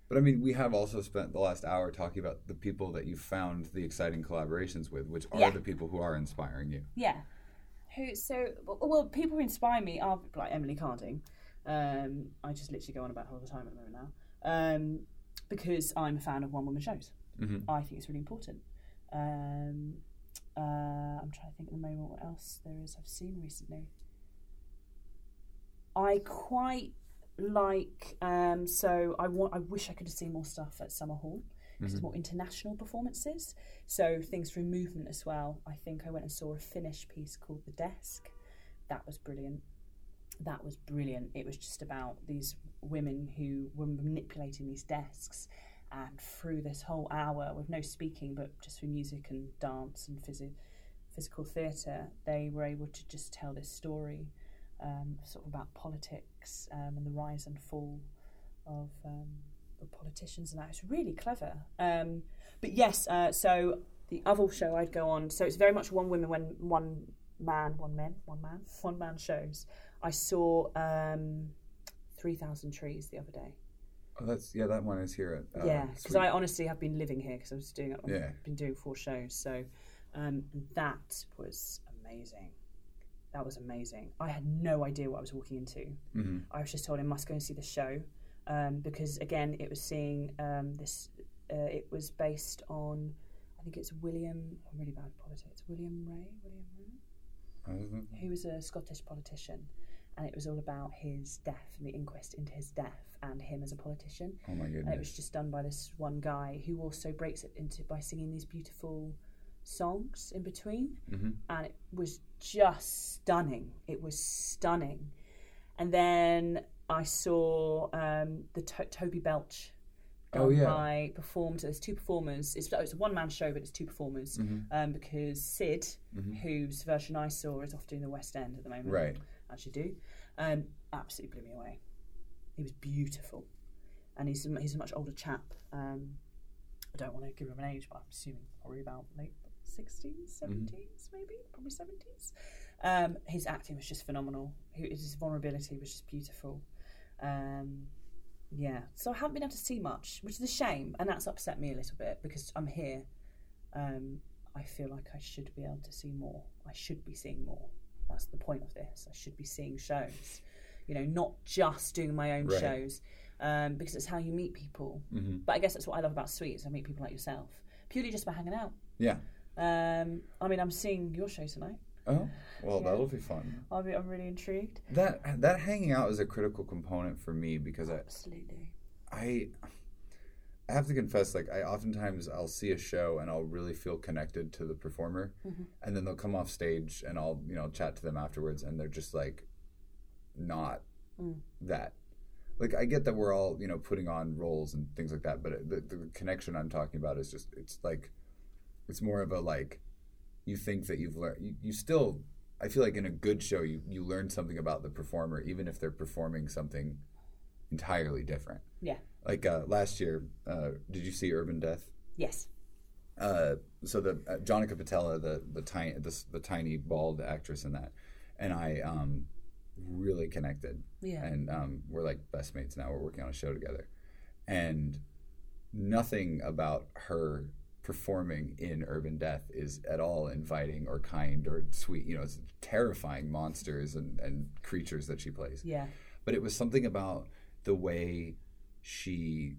But I mean, we have also spent the last hour talking about the people that you found the exciting collaborations with, which are Yeah. the people who are inspiring you. Yeah. Who? So well, people who inspire me are like Emily Carding. Um, I just literally go on about her all the time at the moment now. Um, because I'm a fan of one woman shows. Mhm. I think it's really important. Um, uh, I'm trying to think at the moment what else there is I've seen recently. I quite like um, so I want I wish I could have seen more stuff at Summerhall because it's more international performances. So things through movement as well. I think I went and saw a Finnish piece called The Desk. That was brilliant. That was brilliant. It was just about these women who were manipulating these desks and through this whole hour with no speaking but just through music and dance and phys- physical theatre, they were able to just tell this story um, sort of about politics um, and the rise and fall of, um, of politicians and that. It's really clever. Um, but yes, uh, so the other show I'd go on, so it's very much one woman, when one man, one man, one man, one man shows. I saw um, 3,000 Trees the other day. Oh, that's yeah, that one is here at uh, yeah, because I honestly have been living here because I was doing it. Yeah. I've been doing four shows, so um, that was amazing. That was amazing. I had no idea what I was walking into. Mm-hmm. I was just told I must go and see the show um, because again, it was seeing um, this. Uh, it was based on, I think it's William. I'm really bad at politics. William Ray. William Ray. He was a Scottish politician, and it was all about his death and the inquest into his death and him as a politician. Oh my goodness! And it was just done by this one guy who also breaks it into by singing these beautiful songs in between, Mhm. and it was just stunning. It was stunning. And then I saw um, the to- Toby Belch. Oh, yeah. By performed. There's two performers. It's, it's a one man show, but it's two performers. Mm-hmm. Um, because Sid, whose version I saw, is off doing the West End at the moment. Right. As you do. Um, absolutely blew me away. He was beautiful, and he's a, he's a much older chap. Um, I don't want to give him an age, but I'm assuming probably about late 60s, 70s, maybe, probably 70s. Um, his acting was just phenomenal. His vulnerability was just beautiful. Um, yeah, so I haven't been able to see much, which is a shame, and that's upset me a little bit because I'm here. Um, I feel like I should be able to see more. I should be seeing more. That's the point of this. I should be seeing shows, you know, not just doing my own Right. shows, um, because it's how you meet people. Mm-hmm. But I guess that's what I love about Sweet is I meet people like yourself, purely just by hanging out. Yeah. Um, I mean, I'm seeing your show tonight. Oh, well, that'll be fun. I'll be, I'm really intrigued. That that hanging out is a critical component for me because I Absolutely. I I have to confess, like I oftentimes I'll see a show and I'll really feel connected to the performer, and then they'll come off stage and I'll you know chat to them afterwards, and they're just like not that. Like I get that we're all you know putting on roles and things like that, but it, the, the connection I'm talking about is just it's like it's more of a like you think that you've learned you, you still I feel like in a good show you you learn something about the performer even if they're performing something entirely different. Yeah. Like uh, last year, uh, did you see Urban Death? Yes. Uh, so the uh, Jonica Patella, the the tiny the, the tiny bald actress in that, and I um, really connected. Yeah. And um, we're like best mates now. We're working on a show together, and nothing about her performing in Urban Death is at all inviting or kind or sweet. You know, it's terrifying monsters and, and creatures that she plays Yeah. but it was something about the way she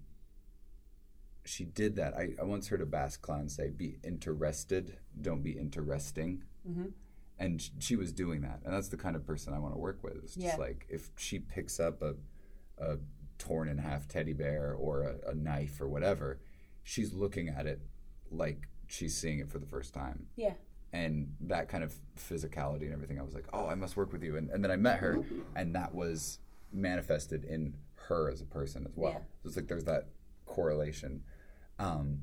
she did that. I, I once heard a Basque clown say, "Be interested, don't be interesting," Mm-hmm. and sh- she was doing that. And that's the kind of person I want to work with. It's just Yeah. like if she picks up a a torn in half teddy bear or a, a knife or whatever, she's looking at it like she's seeing it for the first time Yeah. and that kind of physicality and everything, I was like, oh, I must work with you. And, and then I met her, and that was manifested in her as a person as well. Yeah. So it's like there's that correlation. Um,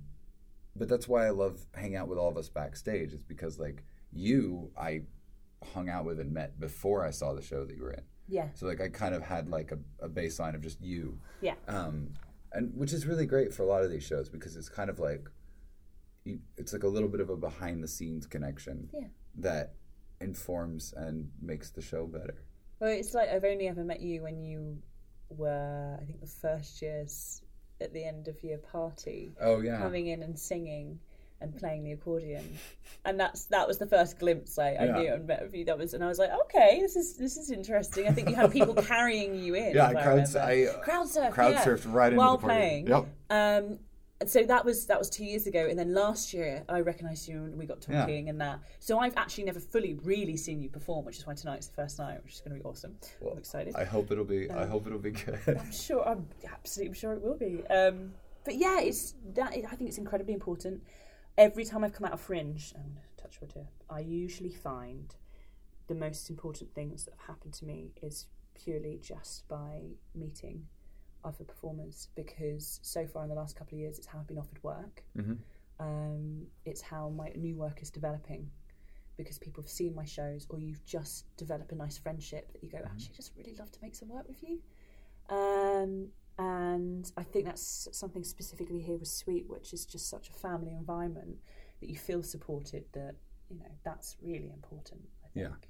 but that's why I love hanging out with all of us backstage. It's because like you, I hung out with and met before I saw the show that you were in. Yeah. So like I kind of had like a, a baseline of just you Yeah. um, and which is really great for a lot of these shows because it's kind of like it's like a little bit of a behind the scenes connection Yeah. that informs and makes the show better. Well, it's like I've only ever met you when you were, I think, the first year's at the end of year party, Oh yeah, coming in and singing and playing the accordion, and that's that was the first glimpse I, I Yeah. knew and met of you. That was, and I was like, okay, this is this is interesting. I think you had people [LAUGHS] carrying you in. yeah. I Crowd, remember. I crowd surf, crowd yeah, surfed right into while the party. playing. Yep. Um, and so that was that was two years ago, and then last year I recognised you and we got Yeah. talking and that. So I've actually never fully really seen you perform, which is why tonight's the first night, which is going to be awesome. I'm excited. I hope it'll be. I hope it'll be good. I'm sure. I'm absolutely sure it will be. Um, but yeah, it's that. I think it's incredibly important. Every time I've come out of Fringe, I'm going to touch wood here. I usually find the most important things that have happened to me is purely just by meeting other performers because so far in the last couple of years, it's how I've been offered work. Mhm. Um, it's how my new work is developing because people have seen my shows or you've just developed a nice friendship that you go, actually, I just really love to make some work with you. Um, and I think that's something specifically here with Sweet, which is just such a family environment that you feel supported. That you know that's really important. I think.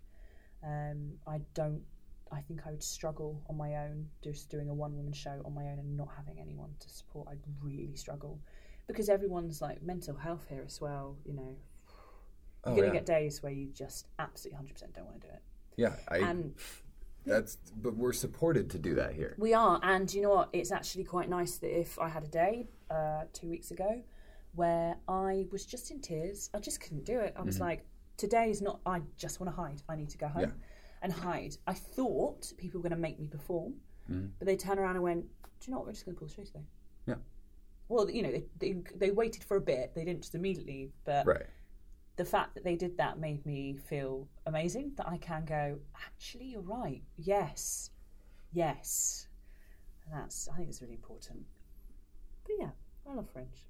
Yeah. Um, I don't. I think I would struggle on my own, just doing a one-woman show on my own and not having anyone to support. I'd really struggle because everyone's like mental health here as well. You know, you're Oh, gonna yeah. get days where you just absolutely hundred percent don't want to do it. Yeah, I. And that's but we're supported to do that here. we are, and you know what? It's actually quite nice that if I had a day uh, two weeks ago where I was just in tears, I just couldn't do it. I was like, today is not. I just want to hide. I need to go home Yeah. And hide. I thought people were going to make me perform, mm. but they turned around and went, "Do you know what? We're just going to pull the show today." Yeah. Well, you know, they, they they waited for a bit. They didn't just immediately, but Right. the fact that they did that made me feel amazing that I can go, actually, you're right. Yes. Yes. And that's, I think it's really important. But yeah, I love Fringe.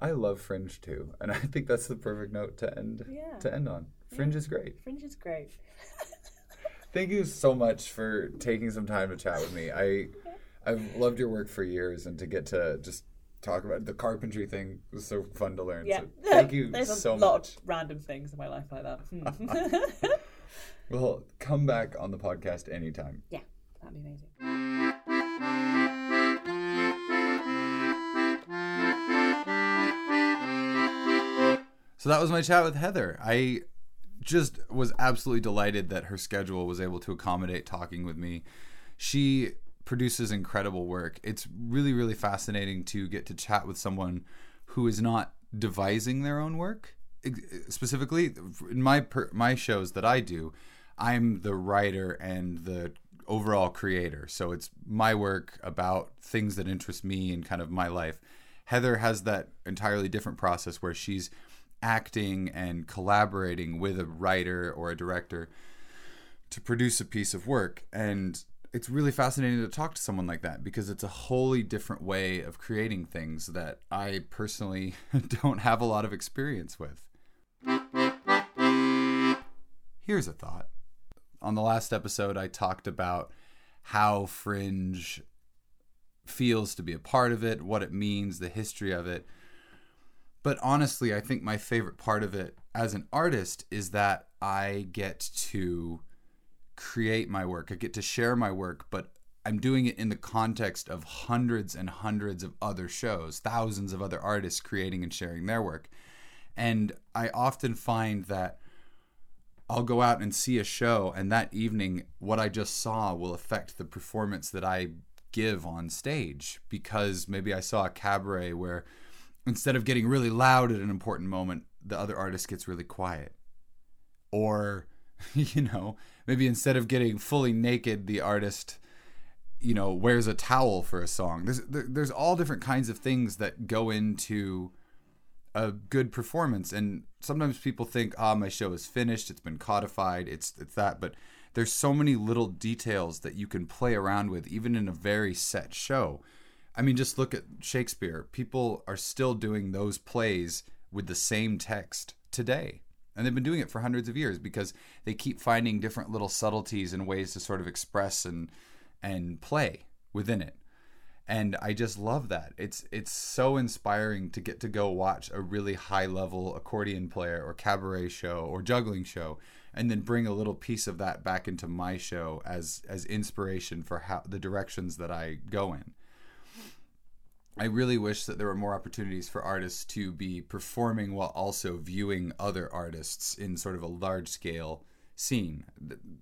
I love Fringe too, and [LAUGHS] I think that's the perfect note to end Yeah. to end on. Fringe is great. Fringe is great. [LAUGHS] Thank you so much for taking some time to chat with me. I I've loved your work for years, and to get to just talk about the carpentry thing was so fun to learn. Yeah. So [LAUGHS] thank you There's a so lot much. of random things in my life like that. Hmm. [LAUGHS] Well, come back on the podcast anytime. yeah, that'd be amazing. So that was my chat with Heather. I just was absolutely delighted that her schedule was able to accommodate talking with me. She produces incredible work. It's really, really fascinating to get to chat with someone who is not devising their own work. Specifically, in my per- my shows that I do, I'm the writer and the overall creator. So it's my work about things that interest me and kind of my life. Heather has that entirely different process where she's acting and collaborating with a writer or a director to produce a piece of work. And it's really fascinating to talk to someone like that because it's a wholly different way of creating things that I personally [LAUGHS] don't have a lot of experience with. Here's a thought. On the last episode, I talked about how Fringe feels to be a part of it, what it means, the history of it. But honestly, I think my favorite part of it as an artist is that I get to create my work. I get to share my work, but I'm doing it in the context of hundreds and hundreds of other shows, thousands of other artists creating and sharing their work. And I often find that I'll go out and see a show, and that evening, what I just saw will affect the performance that I give on stage because maybe I saw a cabaret where instead of getting really loud at an important moment, the other artist gets really quiet. Or, [LAUGHS] you know, maybe instead of getting fully naked, the artist, you know, wears a towel for a song. There's there, there's all different kinds of things that go into a good performance. And sometimes people think ah my show is finished. It's been codified. It's it's that. But there's so many little details that you can play around with even in a very set show i mean just look at shakespeare people are still doing those plays with the same text today and they've been doing it for hundreds of years because they keep finding different little subtleties and ways to sort of express and and play within it and I just love that. It's it's so inspiring to get to go watch a really high level accordion player or cabaret show or juggling show and then bring a little piece of that back into my show as as inspiration for how the directions that I go in. I really wish that there were more opportunities for artists to be performing while also viewing other artists in sort of a large scale scene,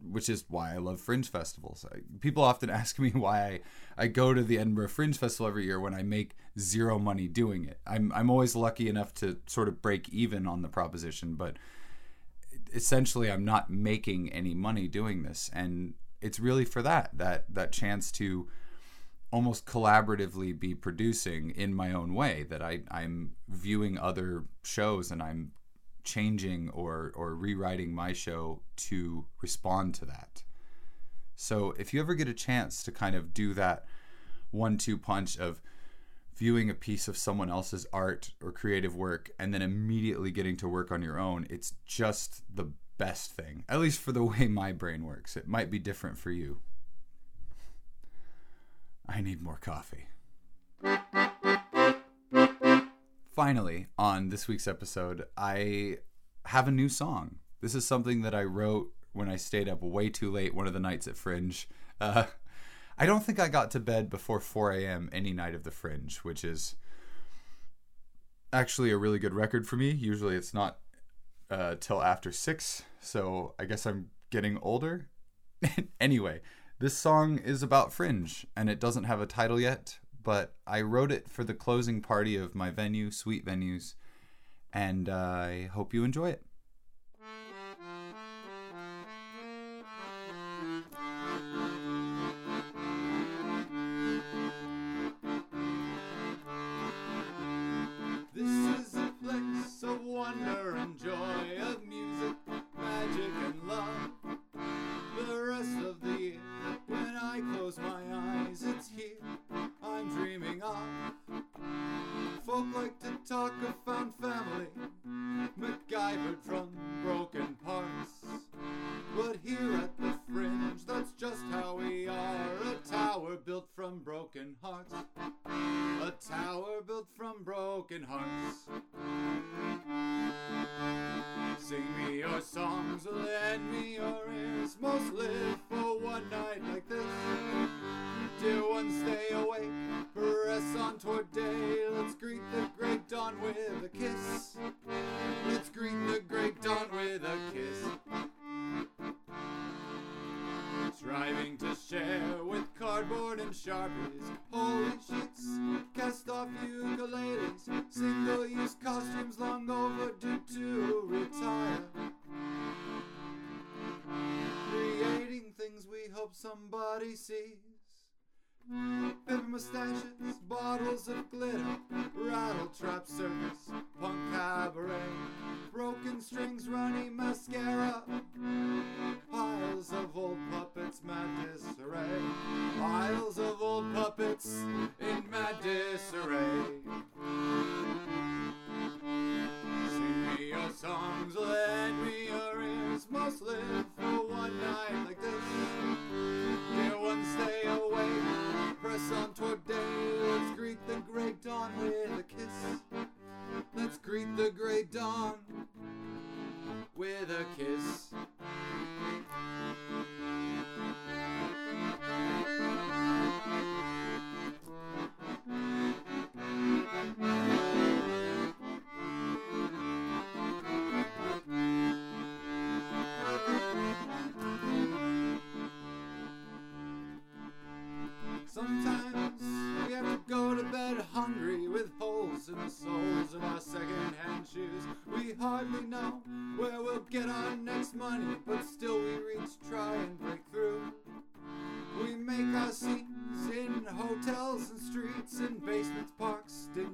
which is why I love fringe festivals. People often [LAUGHS] ask me why I, I go to the Edinburgh Fringe Festival every year when I make zero money doing it. I'm, I'm always lucky enough to sort of break even on the proposition, but essentially I'm not making any money doing this. And it's really for that, that, that chance to almost collaboratively be producing in my own way that I, I'm viewing other shows and I'm changing or or rewriting my show to respond to that. So if you ever get a chance to kind of do that one-two punch of viewing a piece of someone else's art or creative work and then immediately getting to work on your own, it's just the best thing. At least for the way my brain works. It might be different for you. I need more coffee. Finally, on this week's episode, I have a new song. This is something that I wrote when I stayed up way too late one of the nights at Fringe. Uh, I don't think I got to bed before 4 a.m. any night of the Fringe, which is actually a really good record for me. Usually it's not uh, till after 6, so I guess I'm getting older. [LAUGHS] anyway, this song is about Fringe, and it doesn't have a title yet, but I wrote it for the closing party of my venue, Sweet Venues, and I hope you enjoy it. Somebody. Paper mustaches, bottles of glitter, rattle trap circus, punk cabaret, broken strings, runny mascara,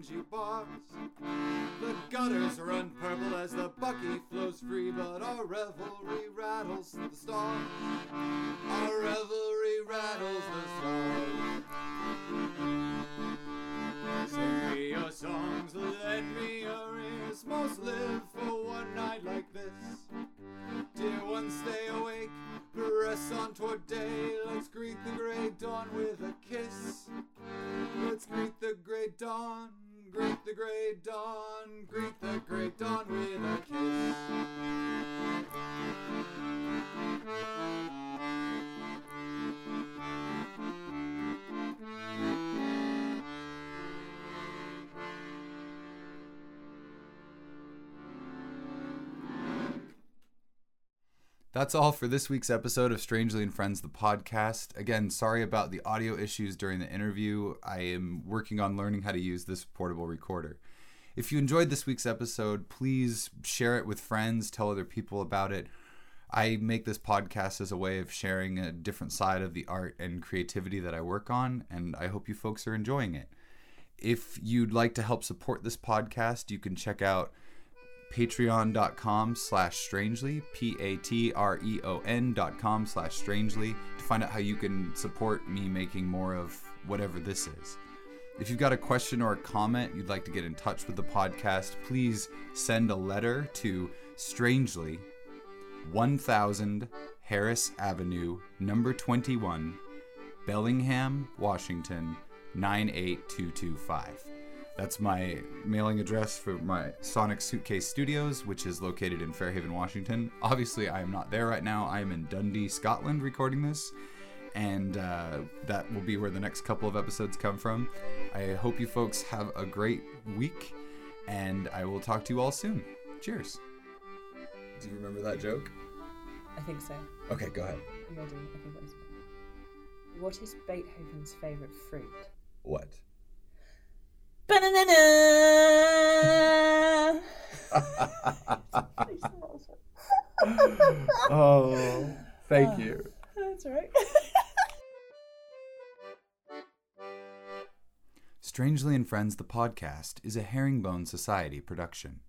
dingy bars. The gutters run purple as the Buckie flows free, but our revelry rattles the stars. Our revelry rattles the stars. Sing me your songs, lend me your ears. Most live for one night like this. Dear one, stay awake, press on toward day. Let's greet the great dawn with a kiss. Let's greet the great dawn, greet the great dawn, greet the great dawn with a kiss. That's all for this week's episode of Strangely and Friends, the podcast. Again, sorry about the audio issues during the interview. I am working on learning how to use this portable recorder. If you enjoyed this week's episode, please share it with friends, tell other people about it. I make this podcast as a way of sharing a different side of the art and creativity that I work on, and I hope you folks are enjoying it. If you'd like to help support this podcast, you can check out patreon.com slash strangely p-a-t-r-e-o-n dot com slash strangely to find out how you can support me making more of whatever this is. If you've got a question or a comment you'd like to get in touch with the podcast please send a letter to strangely 1000 harris avenue number 21 bellingham washington 98225 that's my mailing address for my Sonic Suitcase Studios, which is located in Fairhaven, Washington. Obviously, I am not there right now. I am in Dundee, Scotland, recording this, and uh, that will be where the next couple of episodes come from. I hope you folks have a great week, and I will talk to you all soon. Cheers. Do you remember that joke? I think so. Okay, go ahead. Are you ready? Okay, what is What is Beethoven's favourite fruit? What? Banana! [LAUGHS] oh, thank oh, you. That's right. Strangely and Friends, the podcast, is a Herringbone Society production.